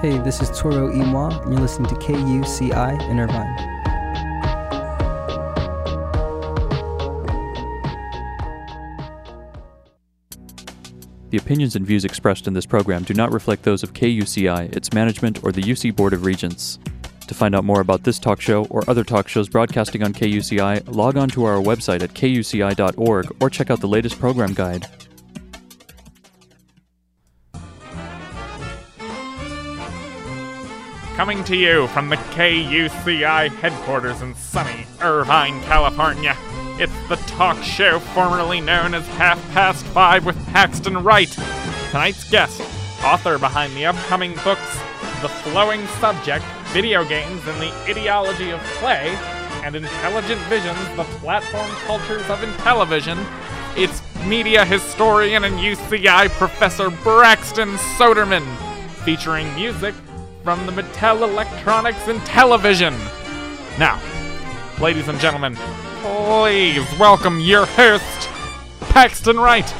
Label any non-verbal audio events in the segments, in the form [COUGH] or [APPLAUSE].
Hey, this is Toro Imwa, and you're listening to KUCI in Irvine. The opinions and views expressed in this program do not reflect those of KUCI, its management, or the UC Board of Regents. To find out more about this talk show or other talk shows broadcasting on KUCI, log on to our website at kuci.org or check out the latest program guide. Coming to you from the KUCI headquarters in sunny Irvine, California. It's the talk show formerly known as Half Past Five with Paxton Wright. Tonight's guest, author behind the upcoming books The Flowing Subject, Video Games and the Ideology of Play, and Intelligent Visions, The Platform Cultures of Intellivision, it's media historian and UCI professor Braxton Soderman, featuring music from the Mattel Electronics and Television. Now, ladies and gentlemen, please welcome your host, Paxton Wright.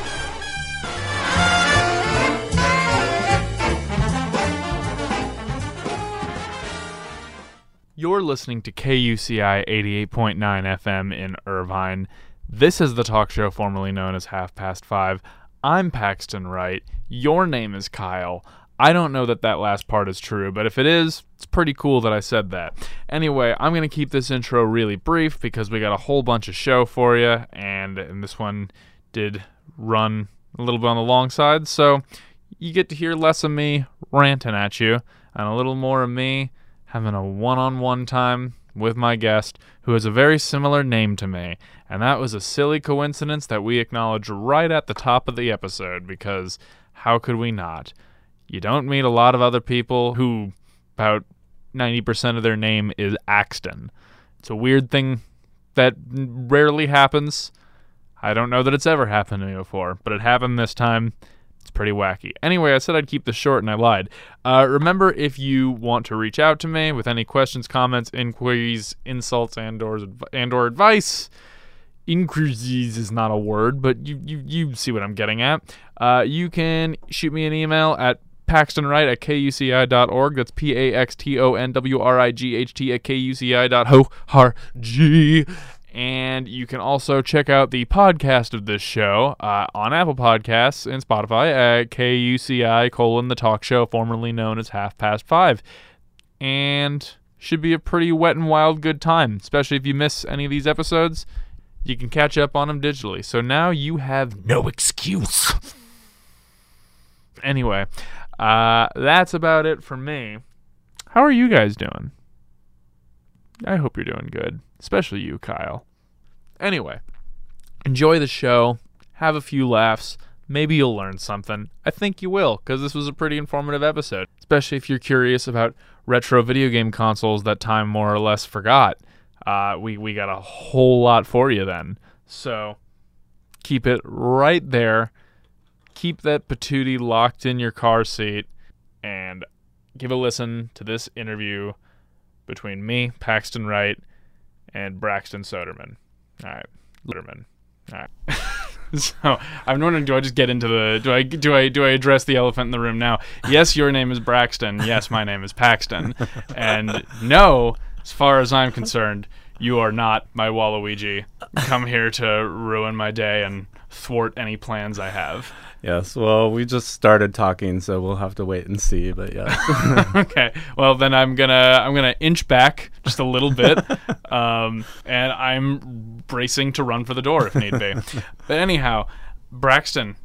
You're listening to KUCI 88.9 FM in Irvine. This is the talk show formerly known as Half Past Five. I'm Paxton Wright. Your name is Kyle. I don't know that that last part is true, but if it is, it's pretty cool that I said that. Anyway, I'm going to keep this intro really brief because we got a whole bunch of show for you, and, and this one did run a little bit on the long side, so you get to hear less of me ranting at you and a little more of me having a one on one time with my guest who has a very similar name to me. And that was a silly coincidence that we acknowledge right at the top of the episode because how could we not? You don't meet a lot of other people who about 90% of their name is Axton. It's a weird thing that rarely happens. I don't know that it's ever happened to me before, but it happened this time. It's pretty wacky. Anyway, I said I'd keep this short and I lied. Uh, remember, if you want to reach out to me with any questions, comments, inquiries, insults, and or, and or advice, inquiries is not a word, but you, you, you see what I'm getting at. Uh, you can shoot me an email at paxtonwright at kuci.org. That's P A X T O N W R I G H T at kuci.org. And you can also check out the podcast of this show uh, on Apple Podcasts and Spotify at KUCI colon the talk show, formerly known as Half Past Five. And should be a pretty wet and wild good time, especially if you miss any of these episodes. You can catch up on them digitally. So now you have no excuse. anyway, uh, that's about it for me. How are you guys doing? I hope you're doing good, especially you, Kyle. Anyway, enjoy the show, have a few laughs. Maybe you'll learn something. I think you will, because this was a pretty informative episode, especially if you're curious about retro video game consoles that time more or less forgot. Uh, we, we got a whole lot for you then. So keep it right there. Keep that patootie locked in your car seat and give a listen to this interview between me, Paxton Wright, and Braxton Soderman. All right, Soderman. All right. [LAUGHS] so I'm wondering, do I just get into the do I do I do I address the elephant in the room now? Yes, your name is Braxton. Yes, my name is Paxton. And no, as far as I'm concerned, you are not my Waluigi. Come here to ruin my day and thwart any plans I have. Yes, well, we just started talking, so we'll have to wait and see. But yeah, [LAUGHS] okay. Well, then I'm gonna I'm gonna inch back just a little bit, [LAUGHS] um, and I'm bracing to run for the door if need be. [LAUGHS] but anyhow, Braxton,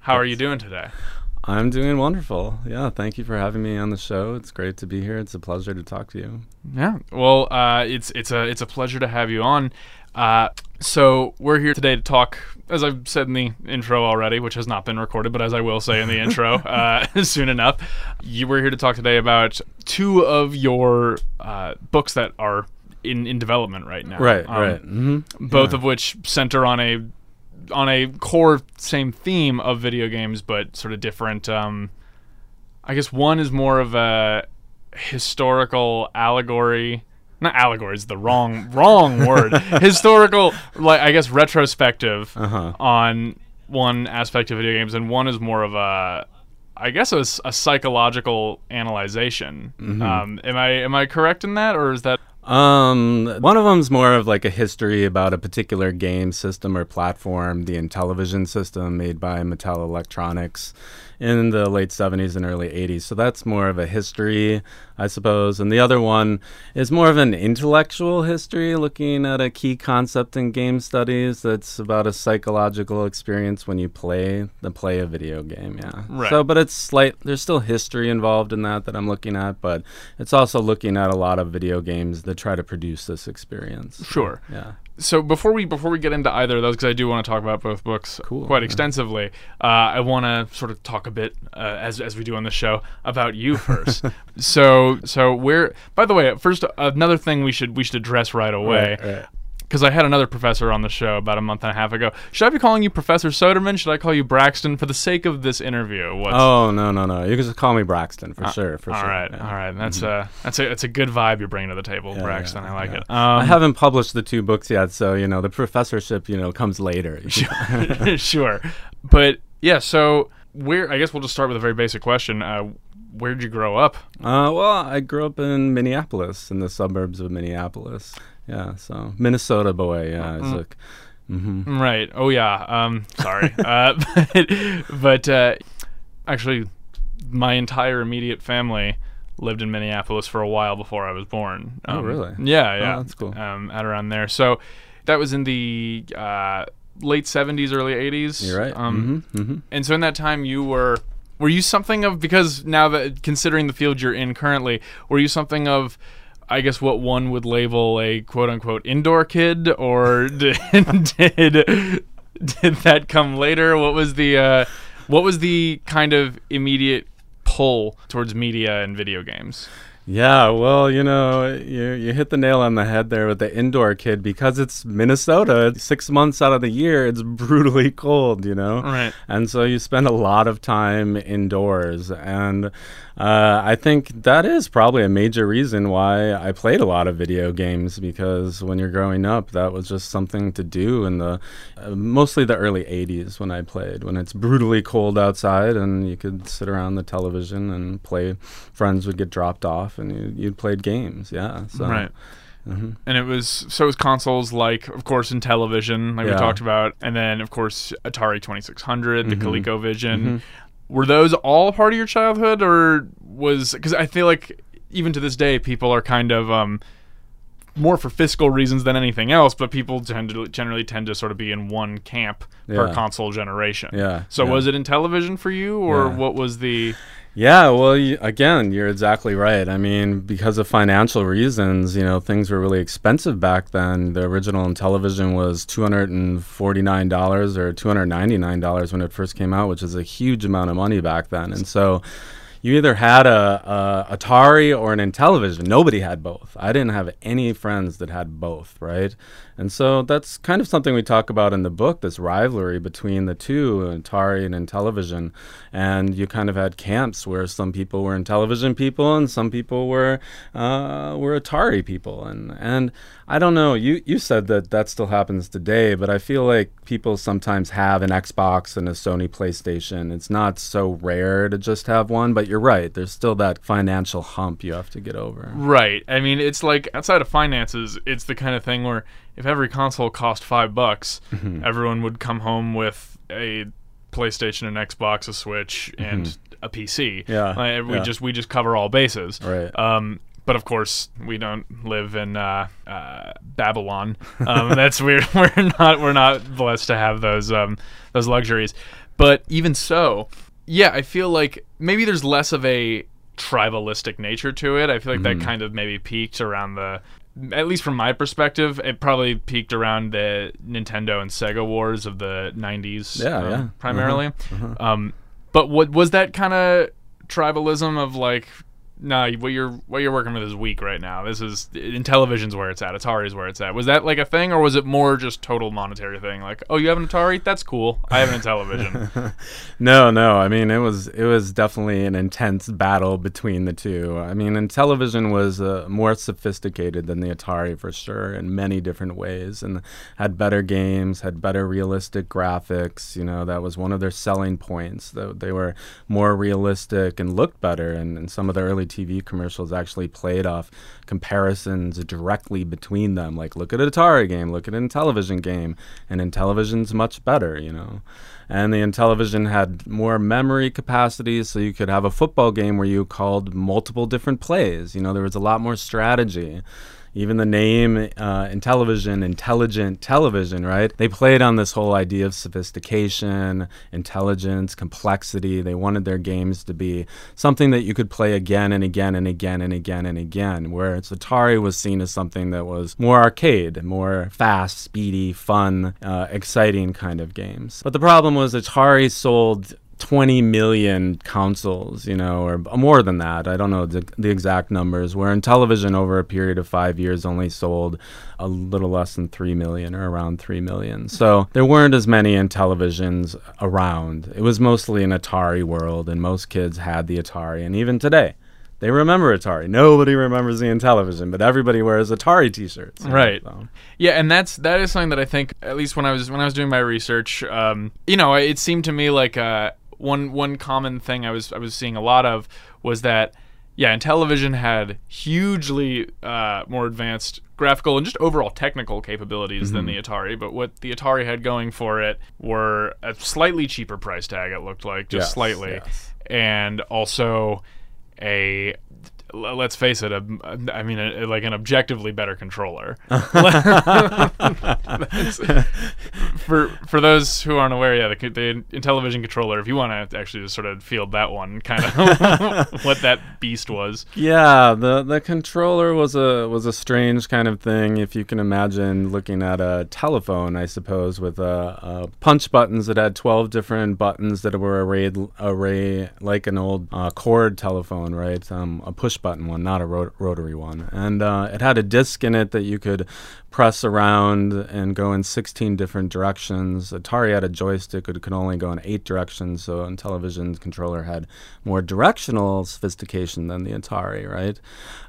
how are you doing today? I'm doing wonderful. Yeah, thank you for having me on the show. It's great to be here. It's a pleasure to talk to you. Yeah. Well, uh, it's it's a it's a pleasure to have you on. Uh, so we're here today to talk, as I've said in the intro already, which has not been recorded, but as I will say in the [LAUGHS] intro uh, [LAUGHS] soon enough, you were here to talk today about two of your uh, books that are in, in development right now. Right, um, right. Mm-hmm. Both yeah. of which center on a on a core same theme of video games, but sort of different. Um, I guess one is more of a historical allegory not allegory is the wrong wrong word [LAUGHS] historical like i guess retrospective uh-huh. on one aspect of video games and one is more of a I guess a psychological analyzation. Mm-hmm. Um, am I am I correct in that, or is that Um, one of them's more of like a history about a particular game system or platform, the Intellivision system made by Mattel Electronics in the late 70s and early 80s. So that's more of a history, I suppose. And the other one is more of an intellectual history, looking at a key concept in game studies that's about a psychological experience when you play the play a video game. Yeah. Right. So, but it's slight. There's still history involved in that that I'm looking at, but it's also looking at a lot of video games that try to produce this experience. Sure. Yeah. So before we before we get into either of those because I do want to talk about both books Cool, quite yeah. extensively. Uh, I want to sort of talk a bit uh, as as we do on the show about you [LAUGHS] first. so so where by the way, first another thing we should we should address right away Right, right. Because I had another professor on the show about a month and a half ago. Should I be calling you Professor Soderman? Should I call you Braxton for the sake of this interview? What's, Oh no no no! You can just call me Braxton for sure. For all sure. right, yeah. all right. That's a that's a that's a good vibe you're bringing to the table, Yeah, Braxton. yeah, I like it. Um, I haven't published the two books yet, so you know the professorship, you know, comes later. [LAUGHS] [LAUGHS] sure. But yeah, so where I guess we'll just start with a very basic question. Uh, where did you grow up? Uh, well, I grew up in Minneapolis, in the suburbs of Minneapolis. Yeah, so Minnesota boy. Yeah, Mm-hmm. it's like, hmm Right. Oh yeah. Um sorry. [LAUGHS] uh but, but uh actually my entire immediate family lived in Minneapolis for a while before I was born. Oh, Um, really? Yeah, yeah. that's cool. Um at around there. So that was in the uh late 70s early 80s. you're right. Um hmm hmm And so in that time you were were you something of because now that considering the field you're in currently, were you something of I guess what one would label a quote unquote indoor kid or [LAUGHS] did did, did that come later? What was the uh, what was the kind of immediate pull towards media and video games? Yeah, well, you know, you you hit the nail on the head there with the indoor kid because it's Minnesota. Six months out of the year, it's brutally cold. You know, Right. and so you spend a lot of time indoors and uh, i think that is probably a major reason why i played a lot of video games because when you're growing up that was just something to do in the uh, mostly the early 80s when i played when it's brutally cold outside and you could sit around the television and play friends would get dropped off and you, you'd played games yeah so Right. mhm. And it was so it was consoles like of course Intellivision like we talked about and then of course Atari 2600, the Mhm. ColecoVision. Mhm. Were those all part of your childhood or was cuz I feel like even to this day people are kind of um more for fiscal reasons than anything else, but people tend to generally tend to sort of be in one camp per console generation. Yeah, So yeah. was it Intellivision for you, or Yeah. what was the? Yeah, well, y again, you're exactly right. I mean, because of financial reasons, you know, things were really expensive back then. The original Intellivision was $249 or $299 when it first came out, which is a huge amount of money back then. And so you either had a, a Atari or an Intellivision. Nobody had both. I didn't have any friends that had both, right? And so that's kind of something we talk about in the book, this rivalry between the two, Atari and Intellivision. And you kind of had camps where some people were Intellivision people and some people were uh, were Atari people. And and I don't know. You you said that that still happens today, but I feel like people sometimes have an Xbox and a Sony PlayStation. It's not so rare to just have one, but you're right. There's still that financial hump you have to get over. Right. I mean, it's like outside of finances, it's the kind of thing where if every console cost five bucks, Mm-hmm. everyone would come home with a PlayStation, an Xbox, a Switch, and a PC. Mm-hmm. Yeah, Like, we yeah. just we just cover all bases. Right. Um, but of course, we don't live in uh, uh, Babylon. Um, [LAUGHS] that's weird. [LAUGHS] We're not we're not blessed to have those um, those luxuries. But even so, yeah, I feel like maybe there's less of a tribalistic nature to it. I feel like Mm-hmm. that kind of maybe peaked around the. At least from my perspective, it probably peaked around the Nintendo and Sega wars of the '90s, Yeah, um, yeah. primarily. Uh-huh. Um, but what was that kind of tribalism of like no, what you're what you're working with is weak right now. This is Intellivision's where it's at. Atari's where it's at. Was that like a thing, or was it more just total monetary thing? Like, oh, you have an Atari? That's cool. I have an Intellivision. [LAUGHS] no, no. I mean, it was it was definitely an intense battle between the two. I mean, Intellivision was uh, more sophisticated than the Atari for sure in many different ways, and had better games, had better realistic graphics. You know, that was one of their selling points. That they were more realistic and looked better. And, and some of the early TV commercials actually played off comparisons directly between them. Like, look at an Atari game, look at an Intellivision game, and Intellivision's much better, you know. And the Intellivision had more memory capacity, so you could have a football game where you called multiple different plays. You know, there was a lot more strategy even the name uh, Intellivision, intelligent television, right? They played on this whole idea of sophistication, intelligence, complexity. They wanted their games to be something that you could play again and again and again and again and again. Whereas Atari was seen as something that was more arcade, more fast, speedy, fun, uh, exciting kind of games. But the problem was Atari sold 20 million consoles, you know, or more than that. I don't know the, the, exact numbers. Where Intellivision, over a period of five years, only sold a little less than 3 million or around 3 million. So there weren't as many Intellivisions around. It was mostly an Atari world, and most kids had the Atari. And even today, they remember Atari. Nobody remembers the Intellivision, but everybody wears Atari T-shirts. Right. Know, so. Yeah, and that's that is something that I think, at least when I was when I was doing my research, um, you know, it seemed to me like uh, one one common thing I was I was seeing a lot of was that yeah, Intellivision had hugely uh, more advanced graphical and just overall technical capabilities mm-hmm. than the Atari. But what the Atari had going for it were a slightly cheaper price tag. It looked like just yes, slightly, yes. and also a let's face it, a, I mean, a, like an objectively better controller. [LAUGHS] for for those who aren't aware, yeah, the, the Intellivision controller. If you want to actually just sort of field that one, kind of [LAUGHS] what that beast was. Yeah, the the controller was a was a strange kind of thing. If you can imagine looking at a telephone, I suppose, with a, punch buttons that had twelve different buttons that were arrayed array like an old uh, cord telephone, right? Um, a push button one, not a rotary one. And uh, it had a disc in it that you could press around and go in 16 different directions. Atari had a joystick, it could only go in eight directions, so Intellivision controller had more directional sophistication than the Atari, right?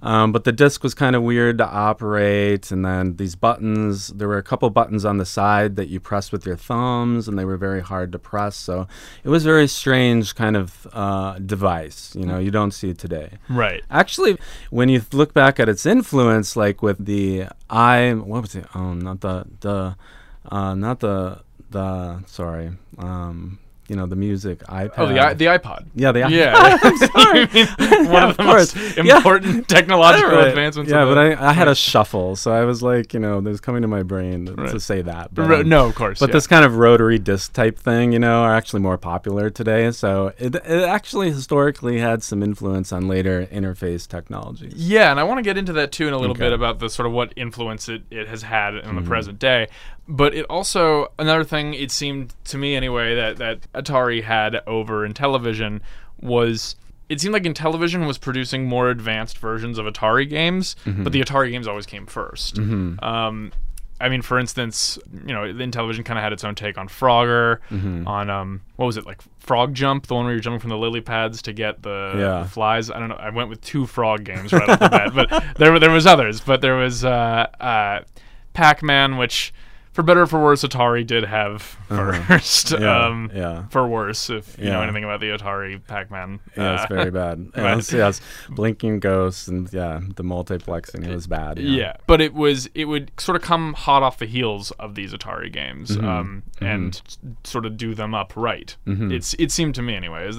Um, but the disc was kind of weird to operate, and then these buttons, there were a couple buttons on the side that you press with your thumbs, and they were very hard to press, so it was a very strange kind of uh, device. You know, you don't see it today. Right. Actually, when you look back at its influence, like with the I what was it? Um, not the the, uh, not the the sorry. Um, you know the music iPad. Oh, the the iPod. Yeah, the iPod. Yeah, [LAUGHS] [LAUGHS] I'm sorry. [LAUGHS] One yeah, of the most important yeah. technological right. advancements. Yeah, but I, I had a shuffle, so I was like, you know, there's coming to my brain to, right. to say that. But, um, no, of course. But yeah. this kind of rotary disc type thing, you know, are actually more popular today. So it, it actually historically had some influence on later interface technologies. Yeah, and I want to get into that too in a little okay. bit about the sort of what influence it, it has had in mm-hmm. the present day but it also another thing it seemed to me anyway that that Atari had over Intellivision was it seemed like Intellivision was producing more advanced versions of Atari games, mm-hmm. but the Atari games always came 1st mm-hmm. um, I mean, for instance, you know, Intellivision kind of had its own take on Frogger, mm-hmm. on um, what was it like Frog Jump, the one where you're jumping from the lily pads to get the, yeah. the flies. I don't know. I went with two frog games right off the bat, but there there was others. But there was uh, uh, Pac Man, which for better or for worse, Atari did have 1st uh-huh. [LAUGHS] Yeah, um, yeah. For worse, if you yeah. know anything about the Atari Pac-Man. Yeah, uh, it's very bad. [LAUGHS] yes, yes, blinking ghosts and yeah, the multiplexing it was bad. Yeah. yeah. but it was it would sort of come hot off the heels of these Atari games, mm-hmm. um, mm-hmm. and sort of do them up right. Mm-hmm. It's it seemed to me anyway.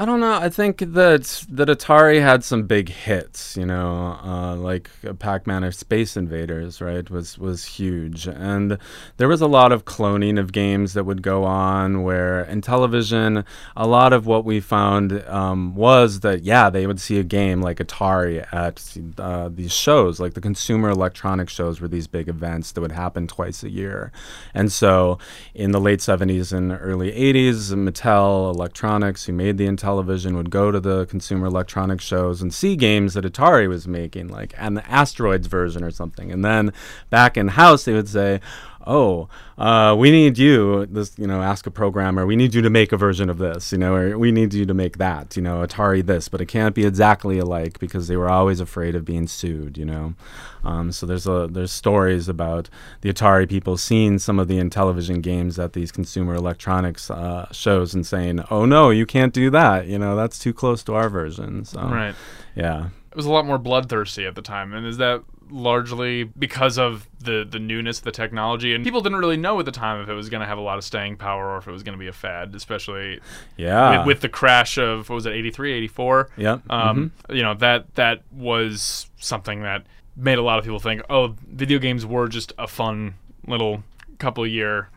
I don't know. I think that that Atari had some big hits, you know, uh, like Pac-Man or Space Invaders, right? Was was huge, and there was a lot of cloning of games that would go on. Where Intellivision, a lot of what we found um, was that yeah, they would see a game like Atari at uh, these shows, like the Consumer Electronic shows, were these big events that would happen twice a year, and so in the late '70s and early '80s, Mattel Electronics, who made the Intellivision would go to the Consumer Electronics shows and see games that Atari was making, like and the Asteroids version or something. And then back in house, they would say, oh, uh, we need you, this, you know, ask a programmer, we need you to make a version of this, you know, or we need you to make that, you know, Atari this, but it can't be exactly alike because they were always afraid of being sued, you know. Um, so there's a there's stories about the Atari people seeing some of the Intellivision games at these consumer electronics uh, shows and saying, oh no, you can't do that, you know, that's too close to our version. So Right. yeah. It was a lot more bloodthirsty at the time, and is that largely because of the the newness of the technology? And people didn't really know at the time if it was going to have a lot of staying power or if it was going to be a fad, especially Yeah. with, with the crash of what was it 83, 84? Yep. Um, You know that that was something that made a lot of people think, oh, video games were just a fun little couple year.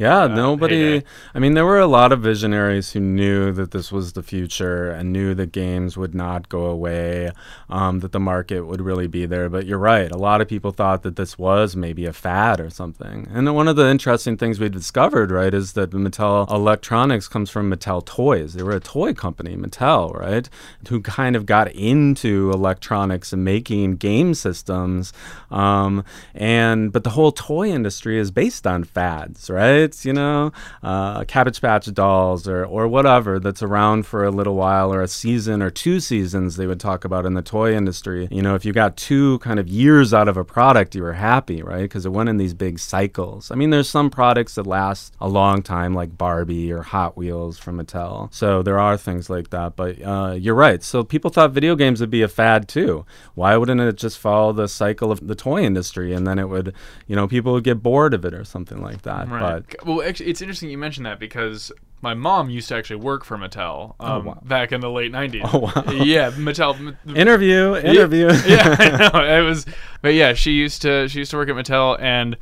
Yeah, uh, nobody. I mean, there were a lot of visionaries who knew that this was the future and knew that games would not go away, um, that the market would really be there. But you're right. A lot of people thought that this was maybe a fad or something. And one of the interesting things we discovered, right, is that Mattel Electronics comes from Mattel Toys. They were a toy company, Mattel, right, who kind of got into electronics and making game systems. Um, and but the whole toy industry is based on fads, right? You know, uh, Cabbage Patch Dolls or or whatever that's around for a little while or a season or two seasons. They would talk about in the toy industry. You know, if you got two kind of years out of a product, you were happy, right? Because it went in these big cycles. I mean, there's some products that last a long time, like Barbie or Hot Wheels from Mattel. So there are things like that. But uh, you're right. So people thought video games would be a fad too. Why wouldn't it just follow the cycle of the toy industry and then it would, you know, people would get bored of it or something like that. But well, actually, it's interesting you mentioned that because my mom used to actually work for Mattel um, wow. back in the late '90s. Oh, wow. [LAUGHS] Yeah, Mattel. [LAUGHS] Interview, interview. [LAUGHS] yeah, I know. It was, but yeah, she used to she used to work at Mattel, and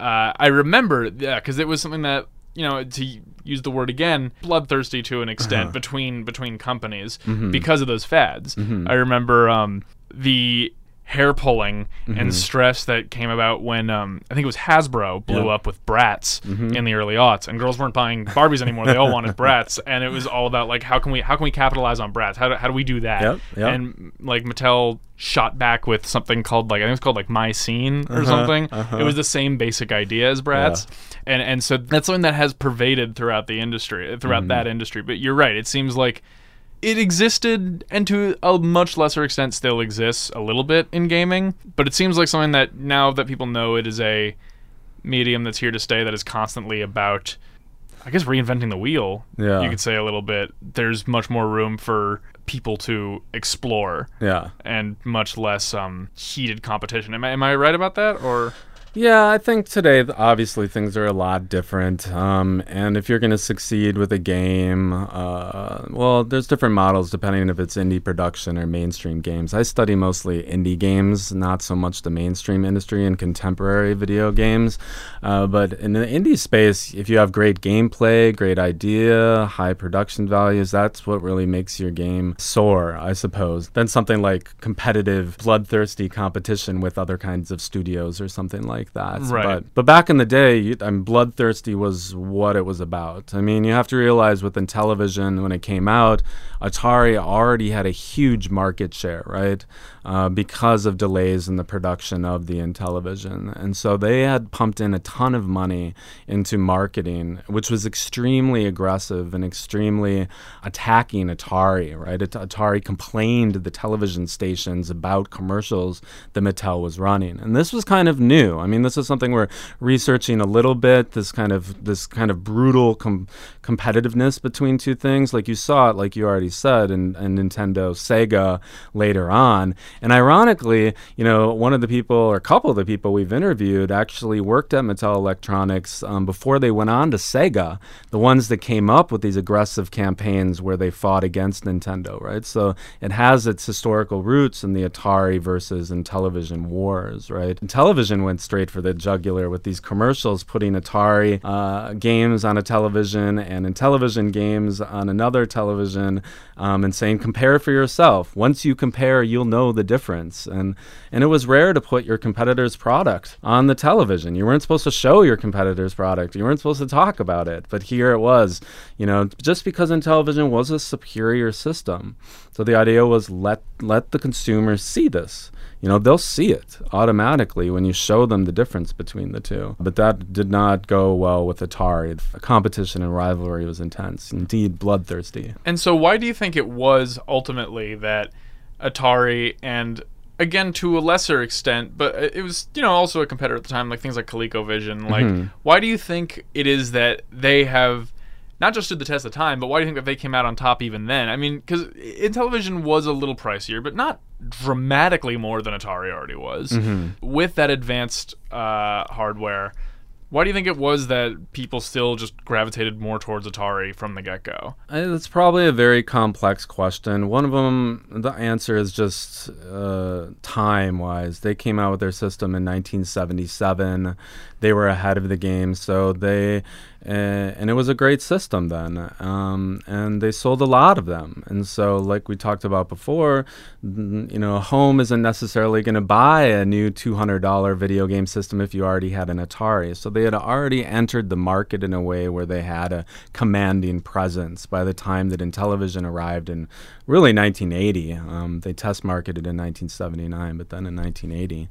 uh, I remember, yeah, because it was something that you know to use the word again, bloodthirsty to an extent between between companies because of those fads. I remember um, the hair pulling and mm-hmm. stress that came about when um, I think it was Hasbro blew Yeah. up with Bratz mm-hmm. in the early aughts, and girls weren't buying Barbies anymore. They all wanted [LAUGHS] Bratz, and it was all about like how can we how can we capitalize on Bratz? How do, how do we do that? Yep, yep. And like Mattel shot back with something called like I think it's called like My Scene or uh-huh, something. Uh-huh. It was the same basic idea as Bratz, and and so that's something that has pervaded throughout the industry, throughout mm-hmm. that industry. But you're right; it seems like it existed and to a much lesser extent still exists a little bit in gaming. But it seems like something that now that people know it is a medium that's here to stay, that is constantly about. I guess reinventing the wheel. Yeah. You could say a little bit. There's much more room for people to explore Yeah. and much less um, heated competition. Am I, am I right about that? Or Yeah, I think today, obviously, things are a lot different. Um, and if you're going to succeed with a game, uh, well, there's different models depending if it's indie production or mainstream games. I study mostly indie games, not so much the mainstream industry and contemporary video games. Uh, but in the indie space, if you have great gameplay, great idea, high production values, that's what really makes your game soar, I suppose. than something like competitive, bloodthirsty competition with other kinds of studios or something like that. Right. But but back in the day, I mean, bloodthirsty was what it was about. I mean, you have to realize within television when it came out, Atari already had a huge market share, right? Uh, because of delays in the production of the Intellivision, and so they had pumped in a ton of money into marketing, which was extremely aggressive and extremely attacking Atari, right? At- Atari complained to the television stations about commercials that Mattel was running, and this was kind of new. I mean, this is something we're researching a little bit. This kind of this kind of brutal com- competitiveness between two things, like you saw it, like you already said, in, in Nintendo, Sega later on. And ironically, you know, one of the people or a couple of the people we've interviewed actually worked at Mattel Electronics um, before they went on to Sega, the ones that came up with these aggressive campaigns where they fought against Nintendo, right? So it has its historical roots in the Atari versus Intellivision wars, right? Intellivision went straight for the jugular with these commercials putting Atari uh, games on a television and Intellivision games on another television um, and saying, compare for yourself. Once you compare, you'll know the difference. And, and it was rare to put your competitor's product on the television. You weren't supposed to show your competitor's product, you weren't supposed to talk about it. But here it was, you know, just because Intellivision was a superior system. So the idea was let, let the consumers see this you know they'll see it automatically when you show them the difference between the two but that did not go well with atari the competition and rivalry was intense indeed bloodthirsty And so, why do you think it was ultimately that Atari and again to a lesser extent, but it was you know also a competitor at the time, like things like ColecoVision. Like, Mhm. why do you think it is that they have not just stood the test of time, but why do you think that they came out on top even then? I mean, because Intellivision was a little pricier, but not dramatically more than Atari already was. With that advanced uh, hardware, why do you think it was that people still just gravitated more towards Atari from the get go? It's probably a very complex question. One of them, the answer is just uh, time wise. They came out with their system in 1977. They were ahead of the game, so they, uh, and it was a great system then. Um, and they sold a lot of them. And so, like we talked about before, you know, home isn't necessarily going to buy a new $200 video game system if you already had an Atari. So they had already entered the market in a way where they had a commanding presence by the time that Intellivision arrived in really 1980. Um, they test marketed in 1979, but then in 1980.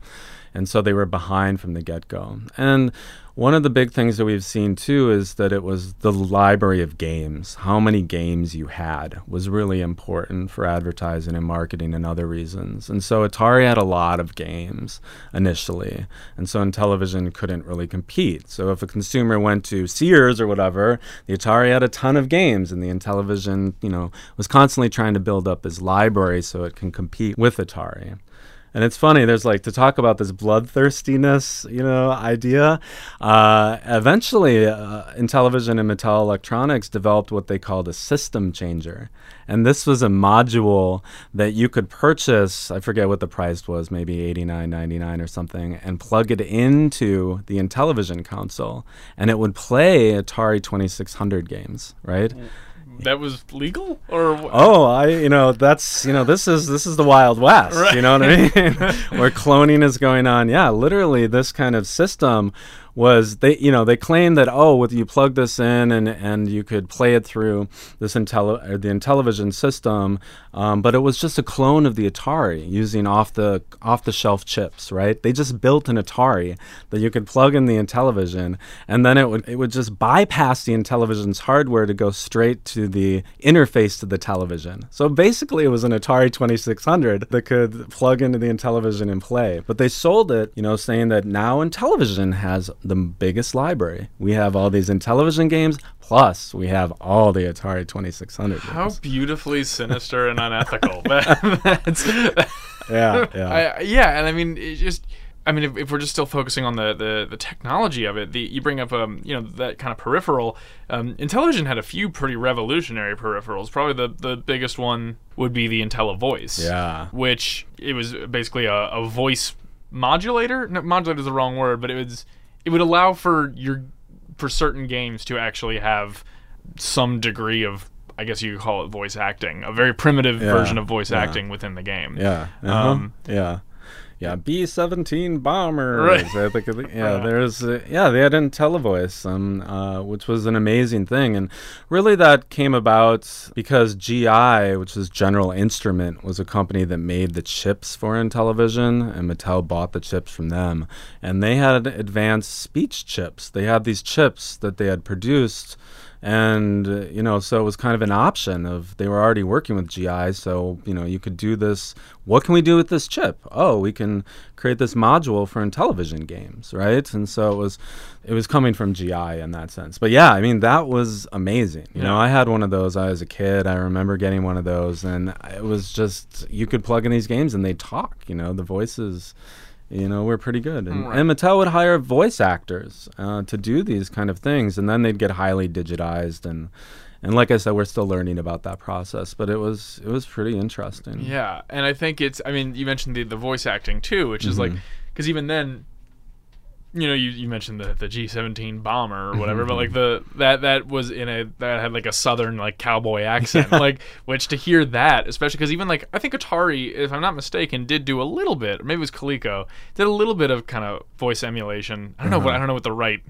And so they were behind from the get go. And one of the big things that we've seen too is that it was the library of games. How many games you had was really important for advertising and marketing and other reasons. And so Atari had a lot of games initially. And so Intellivision couldn't really compete. So if a consumer went to Sears or whatever, the Atari had a ton of games and the Intellivision, you know, was constantly trying to build up his library so it can compete with Atari. And it's funny, there's like to talk about this bloodthirstiness, you know, idea. Uh, eventually, uh, Intellivision and Mattel Electronics developed what they called a system changer. And this was a module that you could purchase, I forget what the price was, maybe $89.99 or something, and plug it into the Intellivision console. And it would play Atari 2600 games, right? That was legal, or wh- Oh, I you know that's you know this is this is the Wild West. You know what I mean? [LAUGHS] Where cloning is going on. Yeah, literally this kind of system was they you know they claimed that oh with you plug this in and and you could play it through this Intelli- or the Intellivision system, um, but it was just a clone of the Atari using off the off the shelf chips. Right? They just built an Atari that you could plug in the Intellivision, and then it would it would just bypass the Intellivision's hardware to go straight to the interface to the television. So basically, it was an Atari 2600 that could plug into the Intellivision and play. But they sold it, you know, saying that now Intellivision has the biggest library. We have all these Intellivision games, plus we have all the Atari 2600 how games. beautifully sinister and unethical. [LAUGHS] [LAUGHS] That- Yeah, yeah. I, yeah, and I mean, it just. I mean, if, if we're just still focusing on the, the, the technology of it, the you bring up um you know that kind of peripheral. Um, Intellivision had a few pretty revolutionary peripherals. Probably the, the biggest one would be the IntelliVoice. yeah. which it was basically a, a voice modulator. No, modulator is the wrong word, but it was it would allow for your for certain games to actually have some degree of I guess you could call it voice acting, a very primitive Yeah, version of voice yeah. acting within the game. Yeah. Uh-huh. Um, yeah. Yeah, B seventeen bombers. Right. I think. Yeah, there's. Uh, yeah, they had IntelliVoice, um, uh, which was an amazing thing, and really that came about because GI, which is General Instrument, was a company that made the chips for Intellivision, and Mattel bought the chips from them, and they had advanced speech chips. They had these chips that they had produced and uh, you know so it was kind of an option of they were already working with gi so you know you could do this. What can we do with this chip? Oh we can create this module for intellivision games right? And so it was it was coming from gi in that sense. But yeah i mean that was amazing. You know i had one of those i was a kid. I remember getting one of those and it was just you could plug in these games and they talk you know the voices you know, we're pretty good. And, Right. and Mattel would hire voice actors uh, to do these kind of things, and then they'd get highly digitized. And and like I said, we're still learning about that process, but it was it was pretty interesting. Yeah, and I think it's. I mean, you mentioned the the voice acting too, which is like Mm-hmm. because even then, you know, you, you mentioned the, the B seventeen bomber or whatever, but like the that that was in a that had like a southern like cowboy accent, like which to hear that, especially because even like I think Atari, if I'm not mistaken, did do a little bit, or maybe it was Coleco, did a little bit of kind of voice emulation. I don't know what I don't know what the right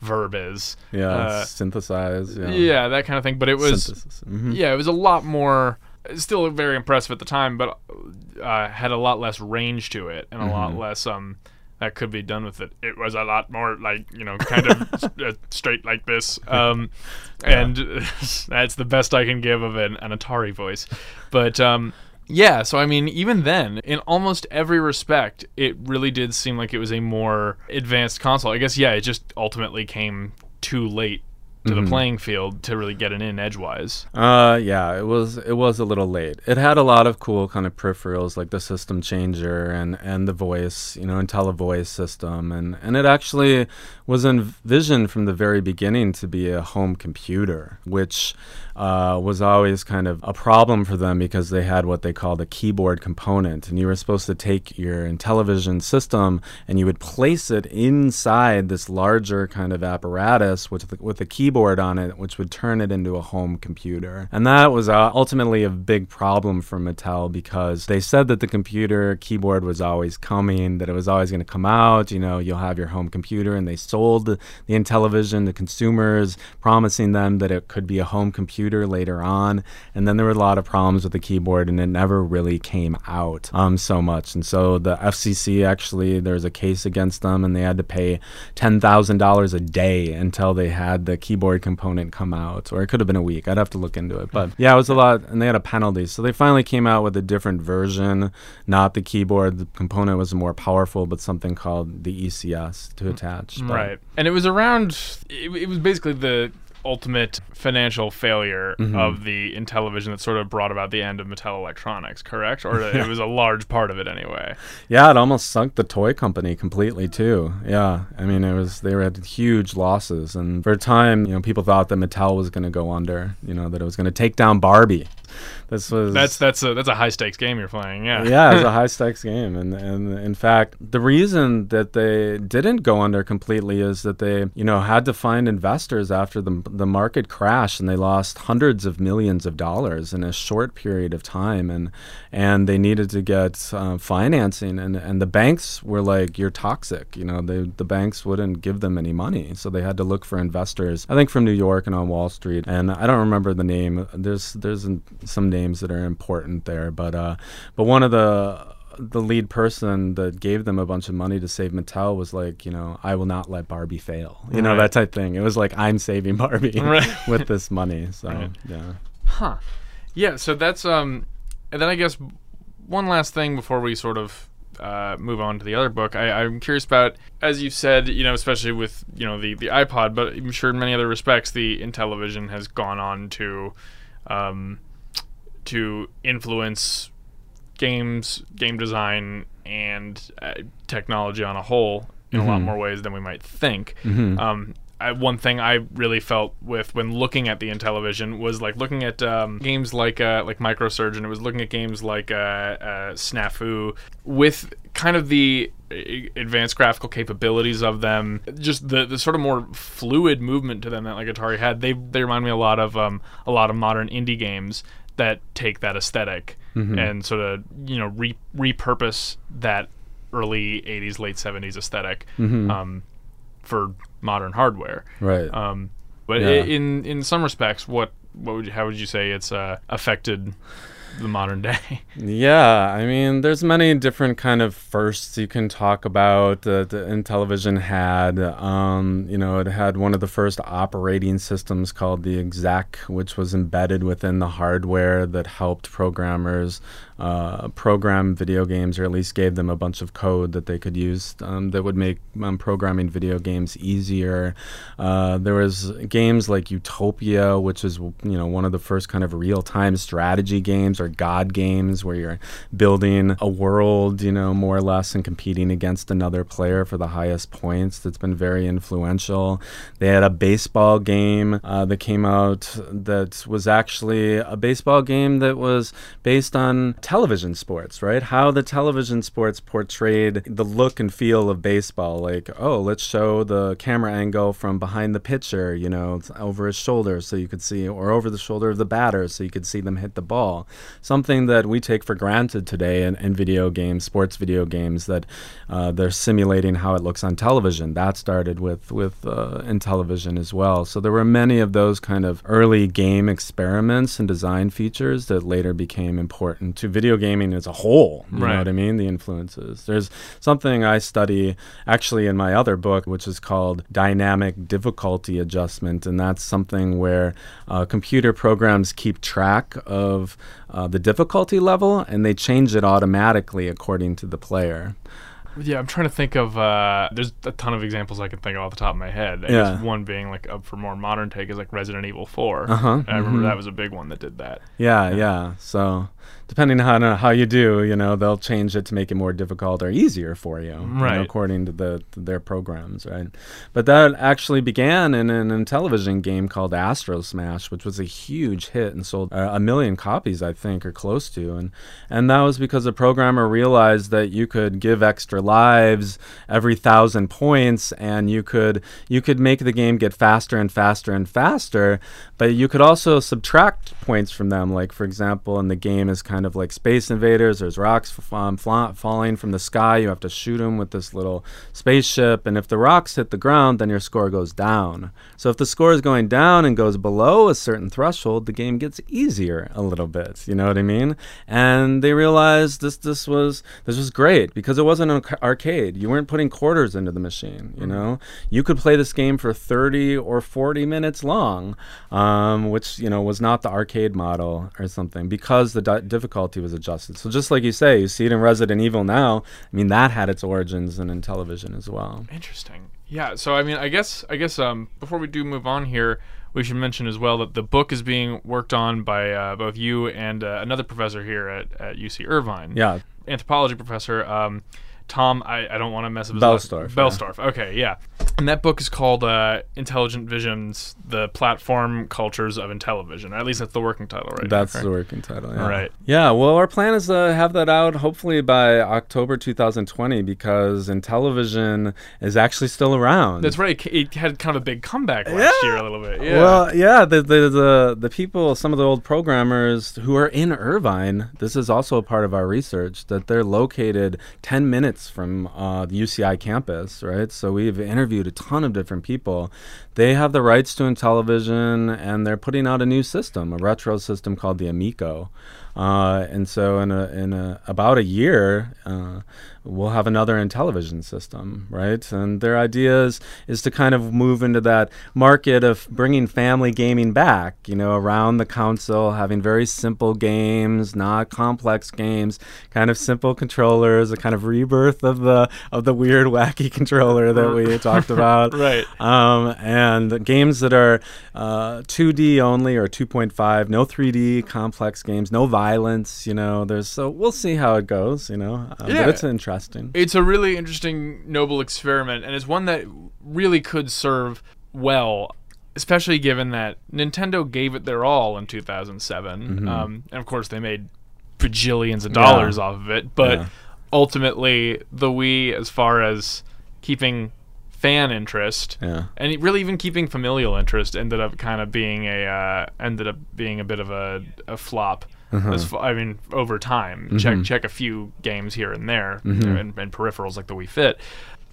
verb is. Yeah, Uh, synthesize. Yeah, yeah, that kind of thing. But it was. Mhm. yeah, it was a lot more. Still very impressive at the time, but uh, had a lot less range to it and a lot less um that could be done with it. It was a lot more like you know kind of [LAUGHS] uh, straight like this, [LAUGHS] um, and [LAUGHS] that's the best I can give of an, an Atari voice. But um, yeah, so I mean, even then, in almost every respect, it really did seem like it was a more advanced console. I guess yeah, it just ultimately came too late to the playing field to really get it in edgewise. Uh, yeah, it was it was a little late. It had a lot of cool kind of peripherals like the system changer and and the voice, you know, IntelliVoice system, and and it actually was envisioned from the very beginning to be a home computer, which uh, was always kind of a problem for them because they had what they called a keyboard component, and you were supposed to take your Intellivision system and you would place it inside this larger kind of apparatus with the, with a keyboard on it, which would turn it into a home computer. And that was uh, ultimately a big problem for Mattel because they said that the computer keyboard was always coming, that it was always going to come out. You know, you'll have your home computer, and they sold the Intellivision to consumers, promising them that it could be a home computer later on. And then there were a lot of problems with the keyboard, and it never really came out um, so much. And so the FCC actually, there's a case against them, and they had to pay $10,000 a day until they had the keyboard component come out, or it could have been a week. I'd have to look into it. But yeah, it was a lot, and they had a penalty. So they finally came out with a different version, not the keyboard. The component was more powerful, but something called the ECS to attach. But- Right. And it was around, it, it was basically the ultimate financial failure Mm-hmm. of the Intellivision that sort of brought about the end of Mattel Electronics, correct? Or [LAUGHS] it was a large part of it anyway. Yeah, it almost sunk the toy company completely too. Yeah, I mean, it was they were had huge losses, and for a time, you know, people thought that Mattel was going to go under. You know, that it was going to take down Barbie. This was That's that's a that's a high stakes game you're playing, yeah. yeah, it was a [LAUGHS] high stakes game, and and in fact, the reason that they didn't go under completely is that they, you know, had to find investors after the the market crashed, and they lost hundreds of millions of dollars in a short period of time, and and they needed to get uh, financing, and and the banks were like, "You're toxic," you know, they the banks wouldn't give them any money, so they had to look for investors. I think from New York and on Wall Street, and I don't remember the name. There's there's an- some names that are important there, but uh, but one of the the lead person that gave them a bunch of money to save Mattel was like, you know, I will not let Barbie fail. You know, that type thing. It was like I'm saving Barbie [LAUGHS] Right. [LAUGHS] with this money. So Right. yeah. Huh. Yeah, so that's um and then I guess one last thing before we sort of uh, move on to the other book. I, I'm curious about, as you've said, you know, especially with you know the the iPod, but I'm sure in many other respects, the Intellivision has gone on to um, to influence games, game design, and uh, technology on a whole in a lot more ways than we might think. Um, I, one thing I really felt with when looking at the Intellivision was like looking at um, games like uh, like Microsurgeon. It was looking at games like uh, uh, Snafu with kind of the uh, advanced graphical capabilities of them, just the, the sort of more fluid movement to them that like Atari had. They they remind me a lot of um, a lot of modern indie games that take that esthetic and sort of you know re- repurpose that early 80s late 70s esthetic um, for modern hardware Right. um, but Yeah. in in some respects what what would you, how would you say it's uh, affected the modern day [LAUGHS] Yeah, I mean, there's many different kind of firsts you can talk about that the Intellivision had. Um, you know, it had one of the first operating systems called the exec, which was embedded within the hardware that helped programmers uh, program video games, or at least gave them a bunch of code that they could use um, that would make um, programming video games easier. Uh, there was games like Utopia, which is you know one of the first kind of real-time strategy games or God games where you're building a world, you know, more or less, and competing against another player for the highest points. That's been very influential. They had a baseball game uh, that came out that was actually a baseball game that was based on television sports, right? How the television sports portrayed the look and feel of baseball. Like, oh, let's show the camera angle from behind the pitcher, you know, over his shoulder so you could see, or over the shoulder of the batter so you could see them hit the ball. Something that we take for granted today in, in video games, sports video games, that uh, they're simulating how it looks on television. That started with, with uh, Intellivision as well. So there were many of those kind of early game experiments and design features that later became important to video gaming as a whole. You Right. know what I mean? The influences. There's something I study actually in my other book, which is called dynamic difficulty adjustment, and that's something where uh, computer programs keep track of uh, the difficulty level and they change it automatically according to the player. Yeah, I'm trying to think of. Uh, there's a ton of examples I can think of off the top of my head. I Yeah. one being like up for more modern take is like Resident Evil 4. Uh-huh, I remember mhm. that was a big one that did that. Yeah, yeah. So depending on how, how you do, you know, they'll change it to make it more difficult or easier for you, you know, according to the their programs, right? But that actually began in an Intellivision game called Astrosmash, which was a huge hit and sold uh, a million copies, I think, or close to, and and that was because the programmer realized that you could give extra lives every thousand points, and you could you could make the game get faster and faster and faster, but you could also subtract points from them. Like for example, in the game is kind of like Space Invaders. There's rocks f- um, falling from the sky. You have to shoot them with this little spaceship, and if the rocks hit the ground, then your score goes down. So if the score is going down and goes below a certain threshold, the game gets easier a little bit. You know what I mean? And they realized this this was this was great because it wasn't an arca- arcade. You weren't putting quarters into the machine. You know, you could play this game for 30 or 40 minutes long, um, which you know was not the arcade model or something because the di- difficulty was adjusted. So just like you say, you see it in Resident Evil now. I mean, that had its origins in, in Intellivision as well. Interesting. Yeah. So I mean, I guess I guess um, before we do move on here, we should mention as well that the book is being worked on by uh, both you and uh, another professor here at, at UC Irvine. Yeah, Anthropology professor. Um, Tom, I, I don't want to mess up his last- Boellstorff, yeah. Boellstorff. Okay, yeah. And that book is called uh, Intelligent Visions: The Platform Cultures of Intellivision. At least that's the working title, right? That's now, the working title. Yeah. Right. Yeah. Well, our plan is to have that out hopefully by October 2020 because Intellivision is actually still around. That's right. It, had kind of a big comeback last year, a little bit. Yeah. Well, yeah, the, the the the people, some of the old programmers who are in Irvine. This is also a part of our research that they're located 10 minutes from uh, the UCI campus, right? So we've interviewed a ton of different people. They have the rights to Intellivision, and they're putting out a new system, a retro system called the Amico. Uh, and so in a, in a, about a year, uh, we'll have another Intellivision system, right? And their idea is, is to kind of move into that market of bringing family gaming back, you know, around the console, having very simple games, not complex games, kind of simple controllers, a kind of rebirth of the of the weird, wacky [LAUGHS] controller that we talked about [LAUGHS] right. um, and games that are uh, 2D only or 2.5, no 3D complex games, no violence. You know, there's so we'll see how it goes. You know, uh, Yeah. but it's interesting. It's a really interesting, noble experiment, and it's one that really could serve well, especially given that Nintendo gave it their all in 2007. Um, and of course, they made bajillions of dollars off of it, but Yeah. ultimately, the Wii, as far as keeping fan interest, Yeah. and really even keeping familial interest ended up kind of being a uh, ended up being a bit of a, a flop. Uh-huh. As I mean, over time, Mm-hmm. check check a few games here and there, and, and peripherals like the Wii Fit.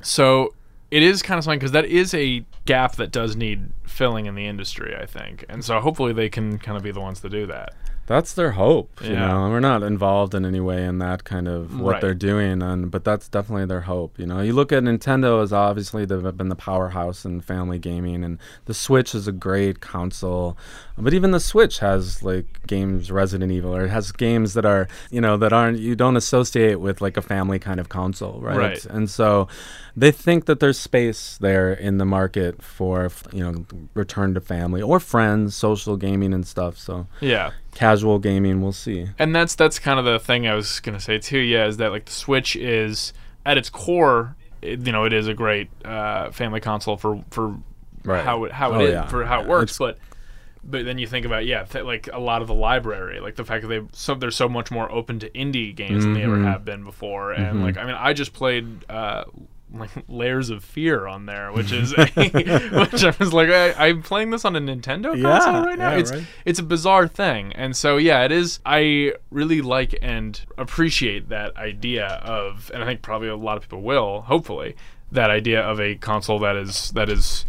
So it is kind of something because that is a gap that does need filling in the industry, I think, and so hopefully they can kind of be the ones to do that. That's their hope, you Yeah. know. We're not involved in any way in that kind of what Right. they're doing, and but that's definitely their hope. You know, you look at Nintendo as obviously they've been the powerhouse in family gaming, and the Switch is a great console. But even the Switch has like games Resident Evil, or it has games that are you know that aren't you don't associate with like a family kind of console, right? Right. And so they think that there's space there in the market for you know return to family or friends, social gaming and stuff. So Yeah. casual gaming, we'll see. and that's that's kind of the thing I was gonna say too. Yeah, is that like the Switch is at its core, it, you know, it is a great uh, family console for for Right. how it how it Oh, is- yeah. for how it works. it's But but then you think about yeah, th- like a lot of the library, like the fact that they so they're so much more open to indie games than they ever Mhm. have been before, and Mhm. like I mean, I just played. Uh, like [LAUGHS] layers of fear on there, which is [LAUGHS] which I was like, I, I'm playing this on a Nintendo console Yeah, right now. yeah, it's right. it's a bizarre thing, and so yeah, it is. I really like and appreciate that idea of, and I think probably a lot of people will, hopefully, that idea of a console that is that is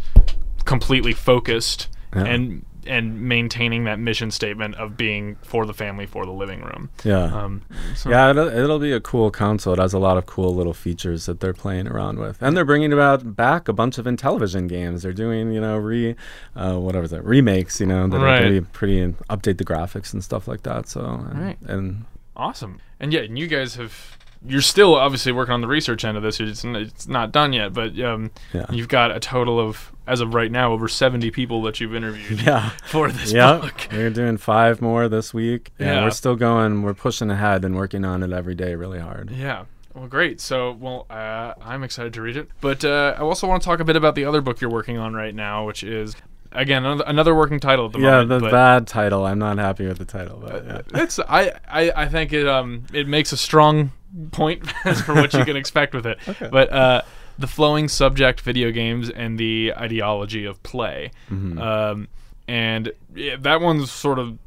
completely focused Yeah. and and maintaining that mission statement of being for the family for the living room. Yeah. Um, so- Yeah, it'll, it'll be a cool console. It has a lot of cool little features that they're playing around with, and they're bringing about back a bunch of Intellivision games. They're doing, you know, re, uh, whatever that remakes, you know, that are Right. going to be pretty update the graphics and stuff like that. So, and, Right. and Awesome. And yeah, and you guys have you're still obviously working on the research end of this. It's, it's not done yet, but um, Yeah. you've got a total of, as of right now, over 70 people that you've interviewed yeah, [LAUGHS] for this yeah, book. we're doing five more this week. Yeah, we're still going. We're pushing ahead and working on it every day, really hard. Yeah. Well, great. So, well, uh, I'm excited to read it. But uh, I also want to talk a bit about the other book you're working on right now, which is, again, another, working title at the Yeah, moment. Yeah, the bad title. I'm not happy with the title, but yeah. it's I, I I think it um it makes a strong point [LAUGHS] for what you can [LAUGHS] expect with it. Okay. But uh, the flowing subject, video games, and the ideology of play, Mm-hmm. um, and yeah, that one's sort of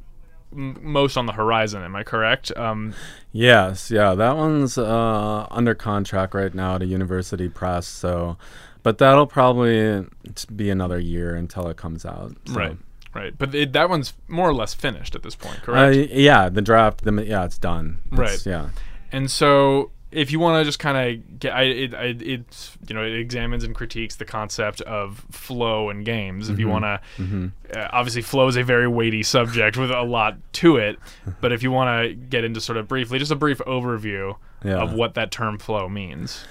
m- most on the horizon. Am I correct? Um, Yes, yeah, that one's uh, under contract right now to University Press. So, but that'll probably be another year until it comes out. so. Right. Right. But it, that one's more or less finished at this point, Uh, correct? yeah, the draft. The, yeah, it's done. It's- Right. Yeah. And so, if you want to just kind of get, I, it, I, it's you know, it examines and critiques the concept of flow in games. If you want to, Mm-hmm. uh, obviously, flow is a very weighty subject with a lot to it. [LAUGHS] But if you want to get into sort of briefly, just a brief overview Yeah. of what that term flow means.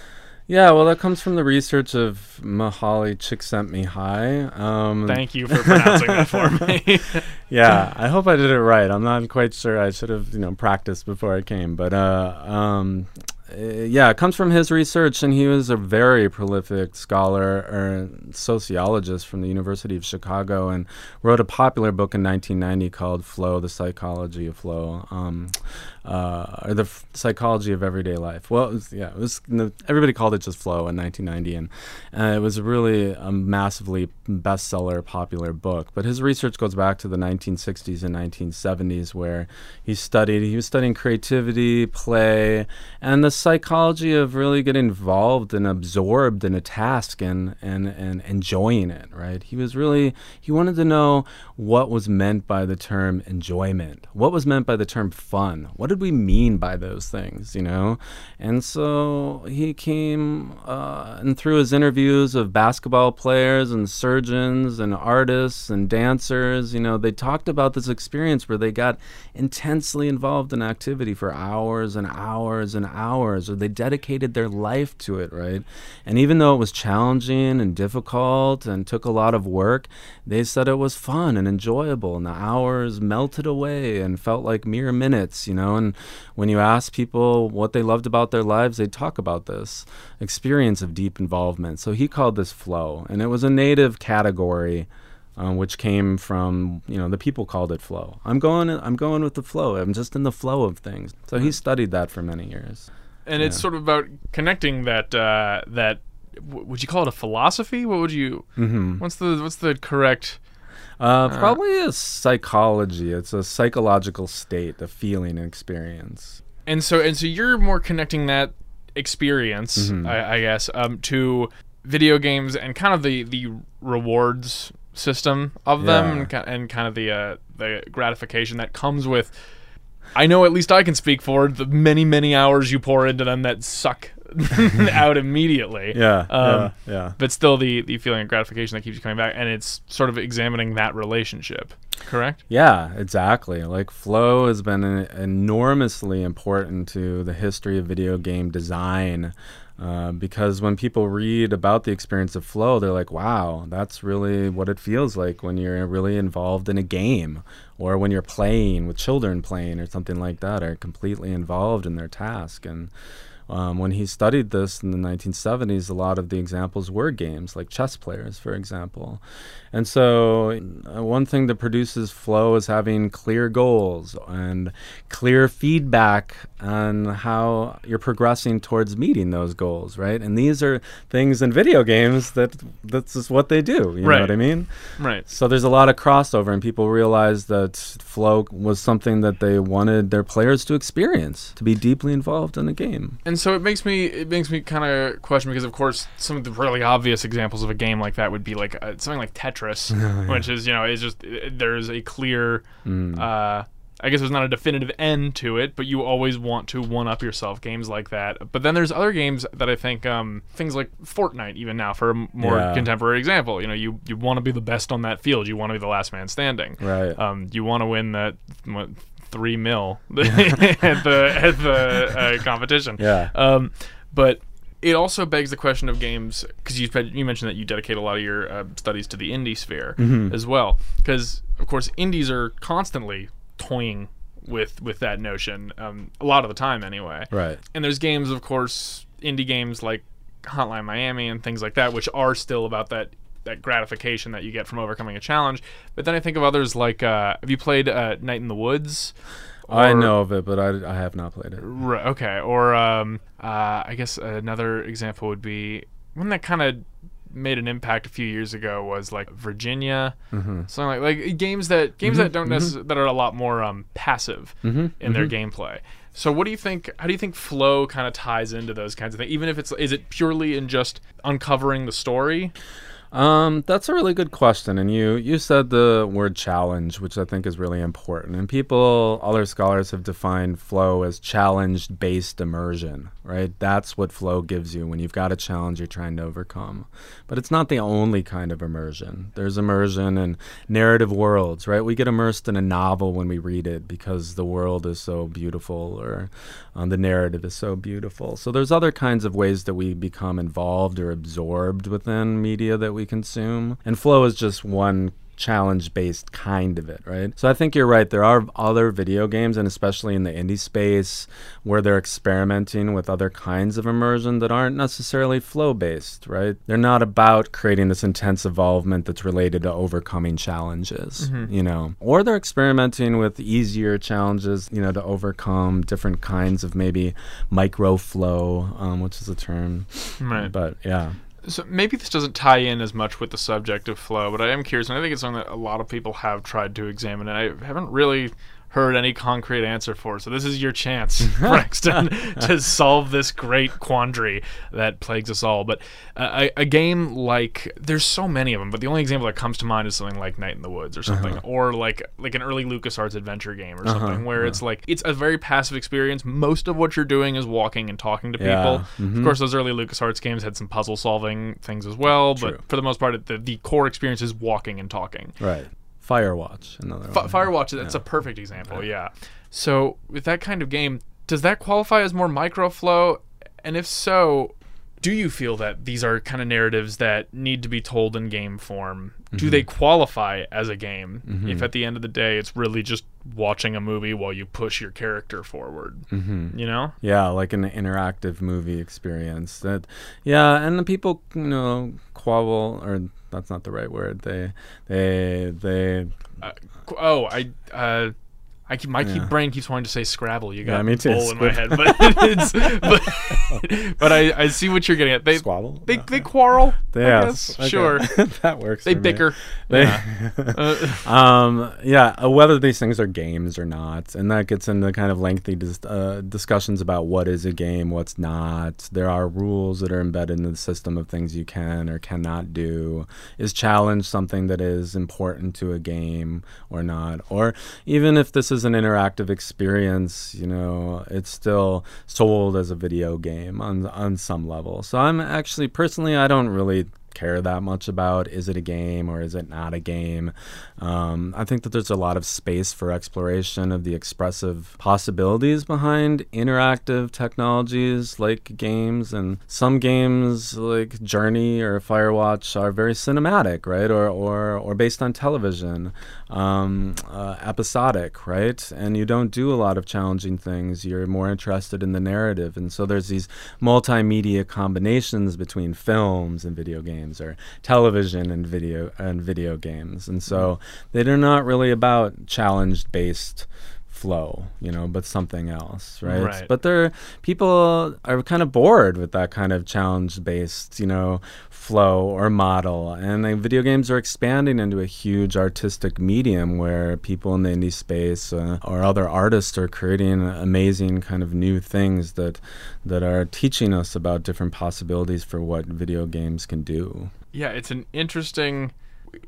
Yeah. Well, that comes from the research of Mihaly Csikszentmihalyi. Um, Thank you for pronouncing that for me. [LAUGHS] [LAUGHS] yeah, I hope I did it right. I'm not quite sure. I should have, you know, practiced before I came. But uh, um, uh, yeah, it comes from his research, and he was a very prolific scholar or sociologist from the University of Chicago, and wrote a popular book in 1990 called "Flow: The Psychology of Flow." Um, uh, or the f- psychology of everyday life. Well, it was, yeah, it was. Everybody called it just Flow in 1990, and uh, it was really a massively bestseller, popular book. But his research goes back to the 1960s and 1970s, where he studied. He was studying creativity, play, and the psychology of really getting involved and absorbed in a task and and and enjoying it. Right? He was really he wanted to know what was meant by the term enjoyment. What was meant by the term fun? What did we mean by those things? You know, and so he came uh, and through his interviews of basketball players and surgeons and artists and dancers, you know, they talked about this experience where they got intensely involved in activity for hours and hours and hours, or they dedicated their life to it, right? And even though it was challenging and difficult and took a lot of work, they said it was fun and enjoyable, and the hours melted away and felt like mere minutes, you know. And when you ask people what they loved about their lives, they talk about this experience of deep involvement. So he called this flow, and it was a native category. Um, which came from you know the people called it flow. I'm going I'm going with the flow. I'm just in the flow of things. So he studied that for many years. and it's sort of about connecting that uh, that. w- Would you call it a philosophy? What would you? Mm-hmm. What's the what's the correct? Uh, probably a psychology. It's a psychological state, a feeling, and experience. And so and so you're more connecting that experience, Mhm. I, I guess, um, to video games and kind of the the rewards system of them, and, and kind of the uh, the gratification that comes with. I know at least I can speak for the many many hours you pour into them that suck [LAUGHS] out immediately. Yeah, Um, yeah, yeah. But still, the the feeling of gratification that keeps you coming back, and it's sort of examining that relationship. Correct. Yeah, exactly. Like flow has been en- enormously important to the history of video game design. Uh, because when people read about the experience of flow, they're like, wow, that's really what it feels like when you're really involved in a game or when you're playing with children playing or something like that, or completely involved in their task. And um, when he studied this in the 1970s, a lot of the examples were games, like chess players, for example. And so, uh, one thing that produces flow is having clear goals and clear feedback on how you're progressing towards meeting those goals, right? And these are things in video games that that's just what they do. You Right. know what I mean? Right. So there's a lot of crossover, and people realized that flow was something that they wanted their players to experience, to be deeply involved in a game. And so it makes me it makes me kind of question because of course some of the really obvious examples of a game like that would be like uh, something like Tetris, [LAUGHS] which is you know is just uh, there's a clear. Uh, I guess there's not a definitive end to it, but you always want to one up yourself. Games like that, but then there's other games that I think um, things like Fortnite, even now for a more Yeah. contemporary example. You know, you you want to be the best on that field. You want to be the last man standing. Right. Um, you want to win that three mil [LAUGHS] at the at the uh, competition. Yeah. Um, but it also begs the question of games because you you mentioned that you dedicate a lot of your uh, studies to the indie sphere as well. Because of course, indies are constantly toying with with that notion. Um, a lot of the time, anyway. Right. And there's games, of course, indie games like Hotline Miami and things like that, which are still about that that gratification that you get from overcoming a challenge. But then I think of others like, uh, have you played uh, Night in the Woods? I know of it, but I, I have not played it. Right, okay. Or um, uh, I guess another example would be one that kind of made an impact a few years ago was like Virginia, Mm-hmm. something like like games that games that don't necess- that are a lot more um, passive Mm-hmm. in their gameplay. So what do you think? How do you think flow kind of ties into those kinds of things? Even if it's is it purely in just uncovering the story? Um, that's a really good question, and you you said the word challenge, which I think is really important. And people, other scholars have defined flow as challenge-based immersion, right? That's what flow gives you when you've got a challenge you're trying to overcome. But it's not the only kind of immersion. There's immersion in narrative worlds, right? We get immersed in a novel when we read it because the world is so beautiful, or um, the narrative is so beautiful. So there's other kinds of ways that we become involved or absorbed within media that we consume. And flow is just one challenge based kind of it, right? So I think you're right. There are other video games, and especially in the indie space, where they're experimenting with other kinds of immersion that aren't necessarily flow based, right? They're not about creating this intense involvement that's related to overcoming challenges, you know, or they're experimenting with easier challenges, you know, to overcome different kinds of maybe micro flow, um, which is a term. Right. But yeah. So maybe this doesn't tie in as much with the subject of flow, but I am curious, and I think it's something that a lot of people have tried to examine, and I haven't really heard any concrete answer for. So this is your chance, [LAUGHS] Braxton, to solve this great quandary that plagues us all. But uh, a, a game like there's so many of them, but the only example that comes to mind is something like Night in the Woods or something, or like like an early LucasArts adventure game or something, where it's like it's a very passive experience. Most of what you're doing is walking and talking to Yeah. people. Of course, those early LucasArts games had some puzzle solving things as well, True. but for the most part, the, the core experience is walking and talking. Right. Firewatch, another one. Firewatch, that's a perfect example, yeah. So, with that kind of game, does that qualify as more microflow? And if so, do you feel that these are kind of narratives that need to be told in game form? Do they qualify as a game if at the end of the day it's really just watching a movie while you push your character forward? Mm-hmm. You know? Yeah, like an interactive movie experience. That, yeah, and the people, you know, quabble, or that's not the right word. They, they, they. Qu- Oh, I uh, I keep my keep brain keeps wanting to say Scrabble. You got Yeah, me too. bull in my head, but [LAUGHS] it's but, [LAUGHS] but I, I see what you're getting at. They Squabble? they No. they quarrel. Yeah, okay. Sure. [LAUGHS] that works. They bicker. They- Yeah. Uh, um, yeah, uh, whether these things are games or not, and that gets into kind of lengthy dis- uh, discussions about what is a game, what's not. There are rules that are embedded in the system of things you can or cannot do. Is challenge something that is important to a game or not? Or even if this is an interactive experience, you know, it's still sold as a video game on on some level. So I'm actually personally, I don't really care that much about. Is it a game or is it not a game? Um, I think that there's a lot of space for exploration of the expressive possibilities behind interactive technologies like games. And some games, like Journey or Firewatch, are very cinematic, right? Or, or, or based on television, um, uh, episodic, right? And you don't do a lot of challenging things. You're more interested in the narrative. And so there's these multimedia combinations between films and video games or television and video and video games. And so mm-hmm. they're not really about challenge based flow, you know, but something else, right? Right. But there people are kind of bored with that kind of challenge based, you know, flow or model. And like, video games are expanding into a huge artistic medium where people in the indie space uh, or other artists are creating amazing kind of new things that that are teaching us about different possibilities for what video games can do. Yeah, it's an interesting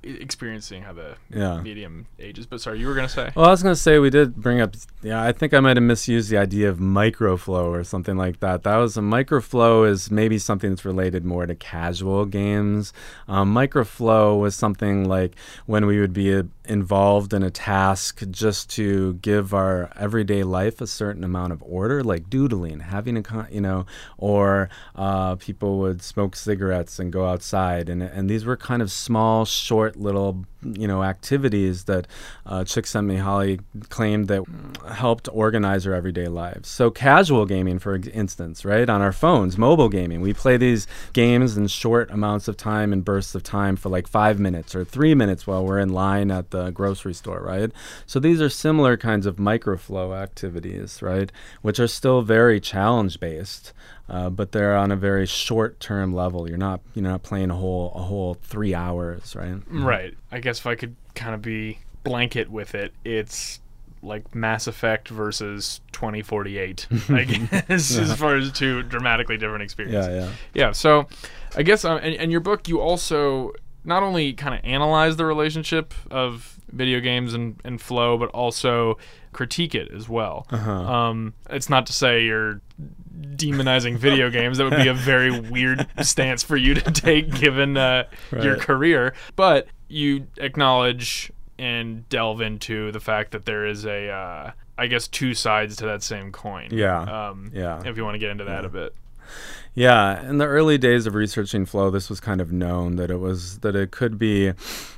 experiencing how the Yeah. medium ages. But sorry, you were gonna say. Well, I was going to say we did bring up. Yeah, I think I might have misused the idea of microflow or something like that. That was a microflow is maybe something that's related more to casual games. Um, microflow was something like when we would be uh, involved in a task just to give our everyday life a certain amount of order, like doodling, having a con- you know, or uh, people would smoke cigarettes and go outside, and and these were kind of small, short, little you know activities that uh, Csikszentmihalyi claimed that helped organize our everyday lives. So casual gaming, for instance, right on our phones, mobile gaming, we play these games in short amounts of time and bursts of time for like five minutes or three minutes while we're in line at the grocery store, right? So these are similar kinds of microflow activities, right, which are still very challenge based. Uh, but they're on a very short-term level. You're not, you're not playing a whole, a whole three hours, right? Right. Guess if I could kind of be blanket with it, it's like Mass Effect versus 2048. [LAUGHS] I guess as far as two dramatically different experiences. Yeah, yeah. Yeah. So, I guess um, in, in your book you also not only kind of analyze the relationship of video games and, and flow, but also critique it as well. Uh-huh. Um, it's not to say you're demonizing video [LAUGHS] games. That would be a very weird stance for you to take given uh, your career. But you acknowledge and delve into the fact that there is a, uh, I guess, two sides to that same coin. Yeah. Um, Yeah. If you want to get into that a bit. Yeah, in the early days of researching flow, this was kind of known that it was that it could be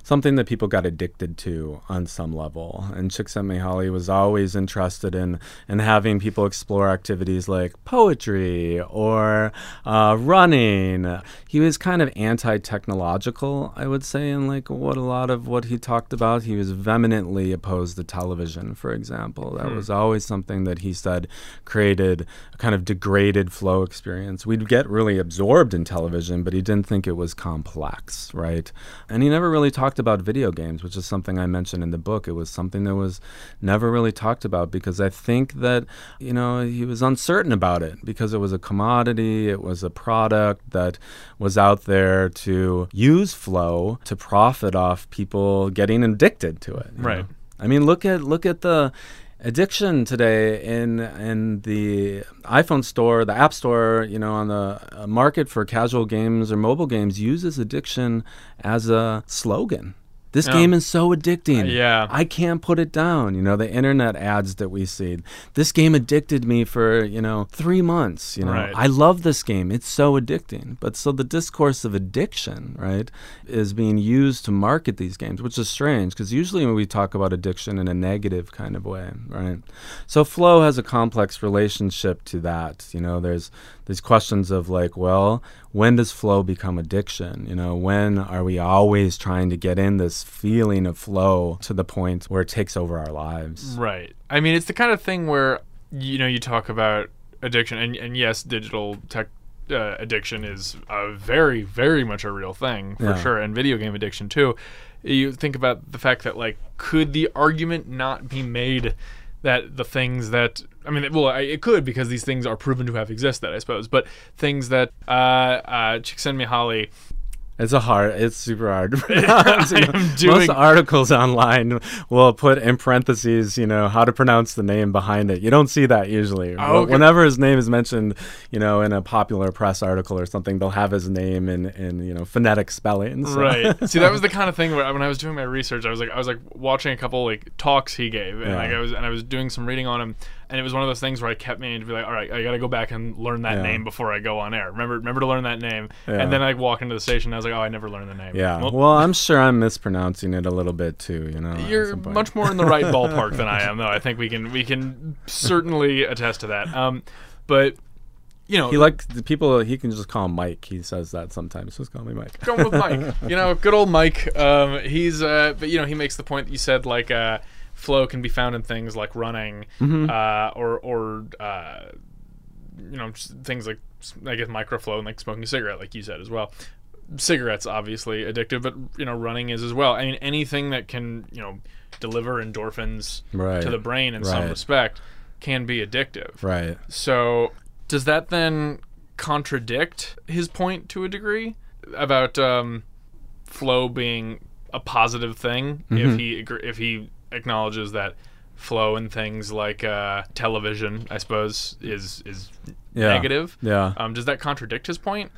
something that people got addicted to on some level. And Csikszentmihalyi was always interested in in having people explore activities like poetry or uh, running. He was kind of anti-technological, I would say, in like what a lot of what he talked about. He was vehemently opposed to television, for example. That was always something that he said created a kind of degraded flow experience. We'd get really absorbed in television, but he didn't think it was complex, right? And he never really talked about video games, which is something I mentioned in the book. It was something that was never really talked about because I think that, you know, he was uncertain about it because it was a commodity, it was a product that was out there to use flow to profit off people getting addicted to it. Right. know? I mean, look at look at the addiction today in in the iPhone store, the App Store, you know, on the uh, market for casual games or mobile games uses addiction as a slogan. This Yeah. game is so addicting. Uh, yeah. I can't put it down. You know, the internet ads that we see. This game addicted me for, you know, three months. You know, Right. I love this game. It's so addicting. But so the discourse of addiction, right, is being used to market these games, which is strange because usually when we talk about addiction in a negative kind of way, right? So flow has a complex relationship to that. You know, there's these questions of like, well, when does flow become addiction? You know, when are we always trying to get in this feeling of flow to the point where it takes over our lives? Right. I mean, it's the kind of thing where you know you talk about addiction, and and yes, digital tech uh, addiction is a very very much a real thing for Yeah. sure, and video game addiction too. You think about the fact that like, could the argument not be made that the things that I mean, well, it could because these things are proven to have existed, I suppose. But things that uh, uh, Csikszentmihalyi It's a hard. It's super hard. to [LAUGHS] pronounce, you know. am doing- Most articles online will put in parentheses, you know, how to pronounce the name behind it. You don't see that usually. Oh, okay. Whenever his name is mentioned, you know, in a popular press article or something, they'll have his name in, in you know phonetic spelling. so- Right. [LAUGHS] See, that was the kind of thing where when I was doing my research, I was like, I was like watching a couple like talks he gave, and Yeah. like I was and I was doing some reading on him, and it was one of those things where I kept meaning to be like, all right, I got to go back and learn that Yeah. name before I go on air. Remember, remember to learn that name. Yeah. And then I walk into the station, and I was like, oh, I never learned the name. Yeah. Well, Well, I'm sure I'm mispronouncing it a little bit too. You know. you're much more in the right [LAUGHS] ballpark than I am, though. I think we can we can certainly attest to that. Um, but you know, He like the people. He can just call him Mike. He says that sometimes. Just call me Mike. going with Mike. [LAUGHS] You know, good old Mike. Um, he's uh, but you know, he makes the point that you said like uh, flow can be found in things like running, Mm-hmm. uh, or or uh, you know, things like I guess microflow and like smoking a cigarette, like you said as well. Cigarettes obviously addictive, but you know, running is as well. I mean, anything that can you know deliver endorphins Right. to the brain in some respect can be addictive. Right. So does that then contradict his point to a degree about um, flow being a positive thing Mm-hmm. if he if he acknowledges that flow in things like uh, television, I suppose, is is Yeah. negative? Yeah. Um, does that contradict his point?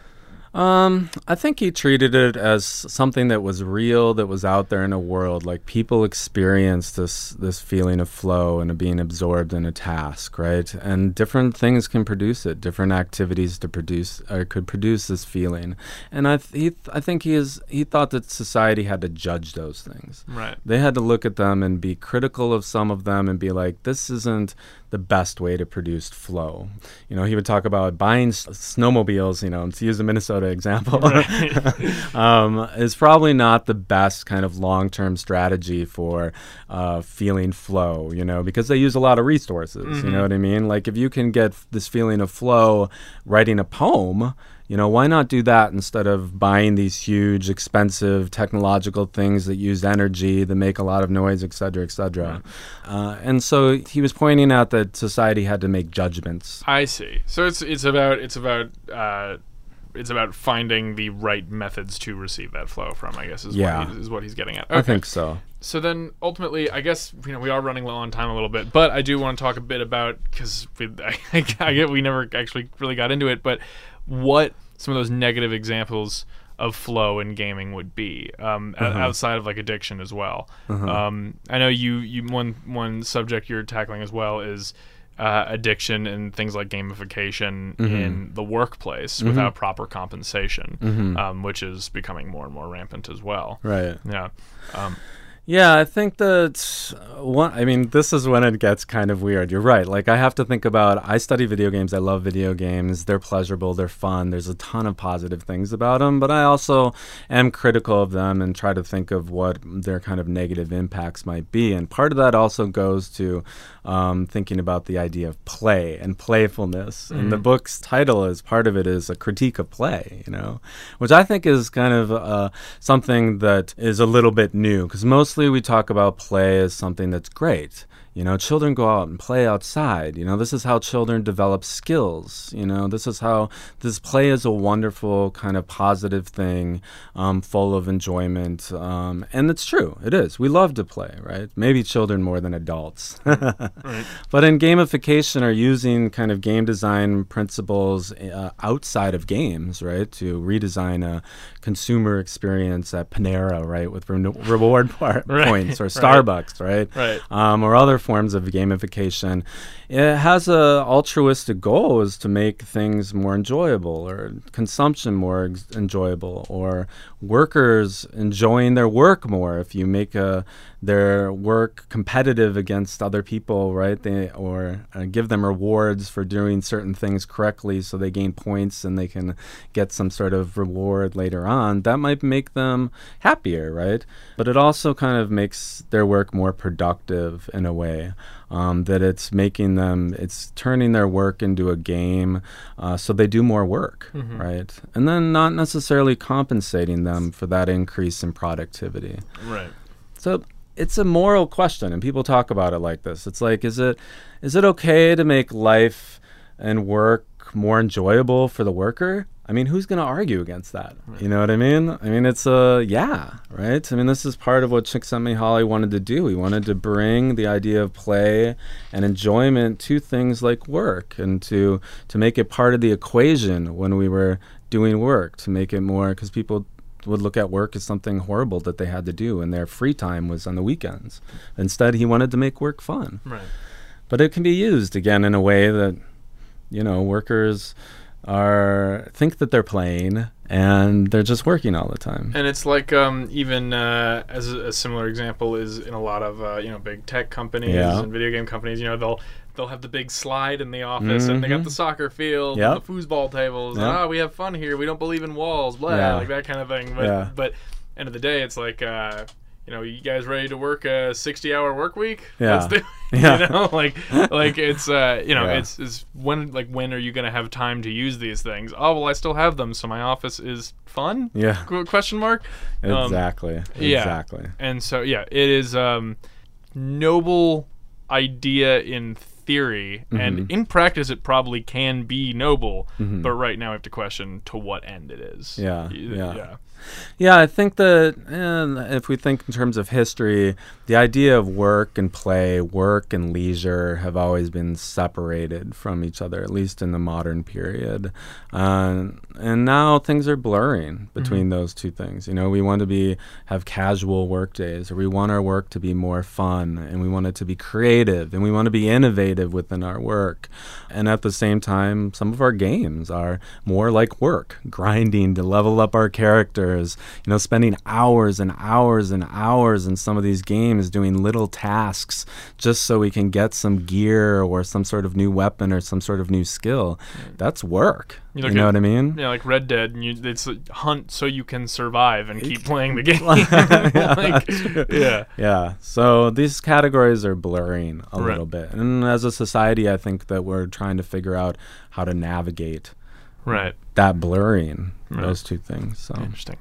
Um, I think he treated it as something that was real, that was out there in the world. Like people experience this this feeling of flow and of being absorbed in a task, right? And different things can produce it. Different activities to produce or could produce this feeling. And I th- he th- I think he is he thought that society had to judge those things. Right. They had to look at them and be critical of some of them and be like, this isn't the best way to produce flow. You know, he would talk about buying s- snowmobiles, you know, to use a Minnesota example, [LAUGHS] [LAUGHS] um, is probably not the best kind of long term strategy for uh, feeling flow, you know, because they use a lot of resources. You know what I mean? Like, if you can get f- this feeling of flow writing a poem, you know, why not do that instead of buying these huge, expensive technological things that use energy, that make a lot of noise, et cetera, et cetera? Uh, and so he was pointing out that society had to make judgments. I see. So it's it's about it's about uh, it's about finding the right methods to receive that flow from. I guess is Yeah. what he, is what he's getting at. I think so. So then, ultimately, I guess you know we are running low on time a little bit, but I do want to talk a bit about because [LAUGHS] I, I get we never actually really got into it, but what some of those negative examples of flow in gaming would be um, o- outside of like addiction as well. Um, I know you you one one subject you're tackling as well is. Uh, addiction and things like gamification in the workplace without proper compensation, um, which is becoming more and more rampant as well. Right. Yeah. Um, Yeah, I think that one. I mean, this is when it gets kind of weird. You're right. Like, I have to think about. I study video games. I love video games. They're pleasurable. They're fun. There's a ton of positive things about them. But I also am critical of them and try to think of what their kind of negative impacts might be. And part of that also goes to um, thinking about the idea of play and playfulness. And the book's title is part of it is a critique of play. You know, which I think is kind of uh, something that is a little bit new because mostly we talk about play as something that's great. You know, children go out and play outside. You know, this is how children develop skills. You know, this is how this play is a wonderful kind of positive thing, um, full of enjoyment. Um, and it's true, it is. We love to play, right? Maybe children more than adults. [LAUGHS] right. But in gamification, are using kind of game design principles uh, outside of games, right, to redesign a consumer experience at Panera, right, with re- reward par- [LAUGHS] Right, points or. Starbucks, right, Right. um, or other forms of gamification. It has a altruistic goal is to make things more enjoyable, or consumption more ex- enjoyable, or workers enjoying their work more. If you make a their work competitive against other people, right? They or uh, give them rewards for doing certain things correctly, so they gain points and they can get some sort of reward later on. That might make them happier, right? But it also kind of makes their work more productive in a way. Um, that it's making them, it's turning their work into a game, uh, so they do more work, right? And then not necessarily compensating them for that increase in productivity. Right. So it's a moral question, and people talk about it like this. It's like, is it is it okay to make life and work more enjoyable for the worker, I mean, who's going to argue against that? You know what I mean? I mean, it's a uh, yeah, right? I mean, this is part of what Csikszentmihalyi wanted to do. He wanted to bring the idea of play and enjoyment to things like work and to to make it part of the equation when we were doing work, to make it more because people would look at work as something horrible that they had to do and their free time was on the weekends. Instead, he wanted to make work fun. Right. But it can be used again in a way that you know, workers are think that they're playing and they're just working all the time. And it's like um, even uh, as a, a, similar example is in a lot of uh, you know big tech companies yeah. and video game companies. You know they'll they'll have the big slide in the office mm-hmm. and they got mm-hmm. the soccer field yep. and the foosball tables. Yep. And, oh, we have fun here. We don't believe in walls. Blah, yeah. like that kind of thing. But yeah. but end of the day, it's like. Uh, you know, you guys ready to work a sixty-hour work week? Yeah, Let's [LAUGHS] yeah. You know, like, like it's, uh, you know, yeah. it's, it's when, like, when are you gonna have time to use these things? Oh, well, I still have them, so my office is fun. Yeah. question mark. Exactly. Um, yeah. Exactly. And so, yeah, it is um, noble idea in theory, mm-hmm. and in practice, it probably can be noble. Mm-hmm. But right now, we have to question to what end it is. Yeah. Yeah. yeah. Yeah, I think that eh, if we think in terms of history, the idea of work and play, work and leisure have always been separated from each other, at least in the modern period. Uh, and now things are blurring between mm-hmm. those two things. You know, we want to be have casual work days, or we want our work to be more fun, and we want it to be creative, and we want to be innovative within our work. And at the same time, some of our games are more like work, grinding to level up our characters, you know, spending hours and hours and hours in some of these games doing little tasks just so we can get some gear or some sort of new weapon or some sort of new skill. Mm. That's work. You, you know at, what I mean? Yeah, like Red Dead, and you, it's hunt so you can survive and keep playing the [LAUGHS] game. [LAUGHS] [LAUGHS] yeah, like, yeah, yeah. So these categories are blurring a right. little bit, and as a society, I think that we're trying to figure out how to navigate right that blurring right. those two things. So interesting.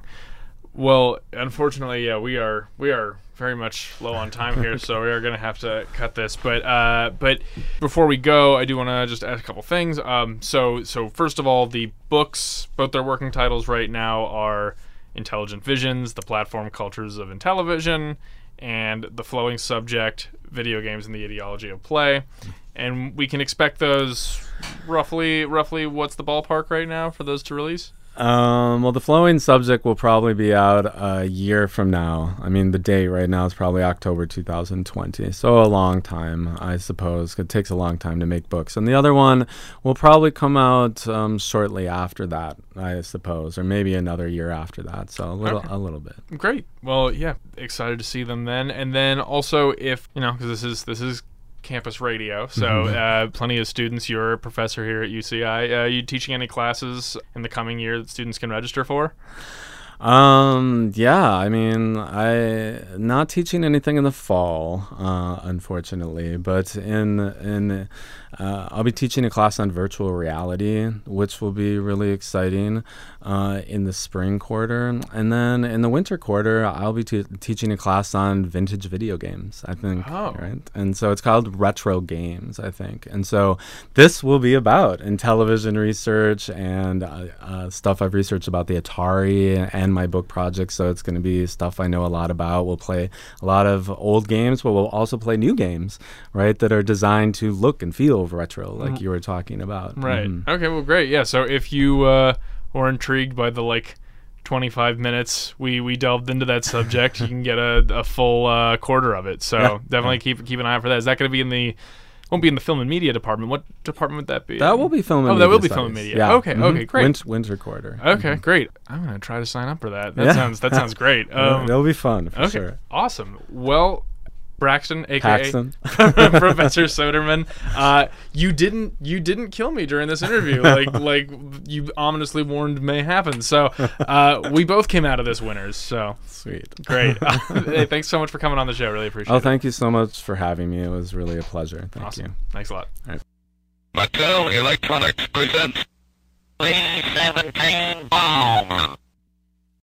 Well, unfortunately, yeah, we are we are very much low on time here, so we are going to have to cut this. But uh, but before we go, I do want to just add a couple things. Um, so so first of all, the books, both their working titles right now are Intelligent Visions, the platform cultures of Intellivision, and the flowing subject, video games and the ideology of play. And we can expect those roughly roughly what's the ballpark right now for those to release? Um, well, the flowing subject will probably be out a year from now. I mean, the date right now is probably October 2020. So a long time, I suppose. It takes a long time to make books. And the other one will probably come out um, shortly after that, I suppose, or maybe another year after that. So a little, okay. a little bit. Great. Well, yeah, excited to see them then. And then also, if you know, because this is this is campus radio. So, mm-hmm. uh, plenty of students. You're a professor here at UCI. Uh, are you teaching any classes in the coming year that students can register for? Um, yeah, I mean, I not teaching anything in the fall, uh, unfortunately, but in in uh, I'll be teaching a class on virtual reality, which will be really exciting uh, in the spring quarter. And then in the winter quarter, I'll be t- teaching a class on vintage video games, I think. Oh. Right? And so it's called Retro Games, I think. And so this will be about in Intellivision research and uh, uh stuff I've researched about the Atari and my book project. So it's going to be stuff I know a lot about. We'll play a lot of old games, but we'll also play new games, right, that are designed to look and feel retro, like mm. you were talking about. Right. Mm-hmm. Okay. Well, great. Yeah. So if you uh, were intrigued by the like 25 minutes we we delved into that subject, you can get a, a full uh, quarter of it. So [LAUGHS] yeah. definitely keep keep an eye out for that. Is that going to be in the won't be in the film and media department. What department would that be? That will be film. And media. oh, that will be film and media. Yeah. Okay. Mm-hmm. Okay. Great. Winter, winter quarter. Okay. Mm-hmm. Great. I'm gonna try to sign up for that. That yeah. sounds that sounds great. [LAUGHS] Um, It'll be fun for okay. sure. Awesome. Well, Braxton, aka Paxton. [LAUGHS] Professor Soderman. Uh, you didn't you didn't kill me during this interview, [LAUGHS] like like you ominously warned may happen. So uh, we both came out of this winners. So sweet, great. [LAUGHS] hey, thanks so much for coming on the show. Really appreciate oh, it. Oh, thank you so much for having me. It was really a pleasure. Thank awesome. you. Thanks a lot. All right. Mattel Electronics presents B seventeen Bomb.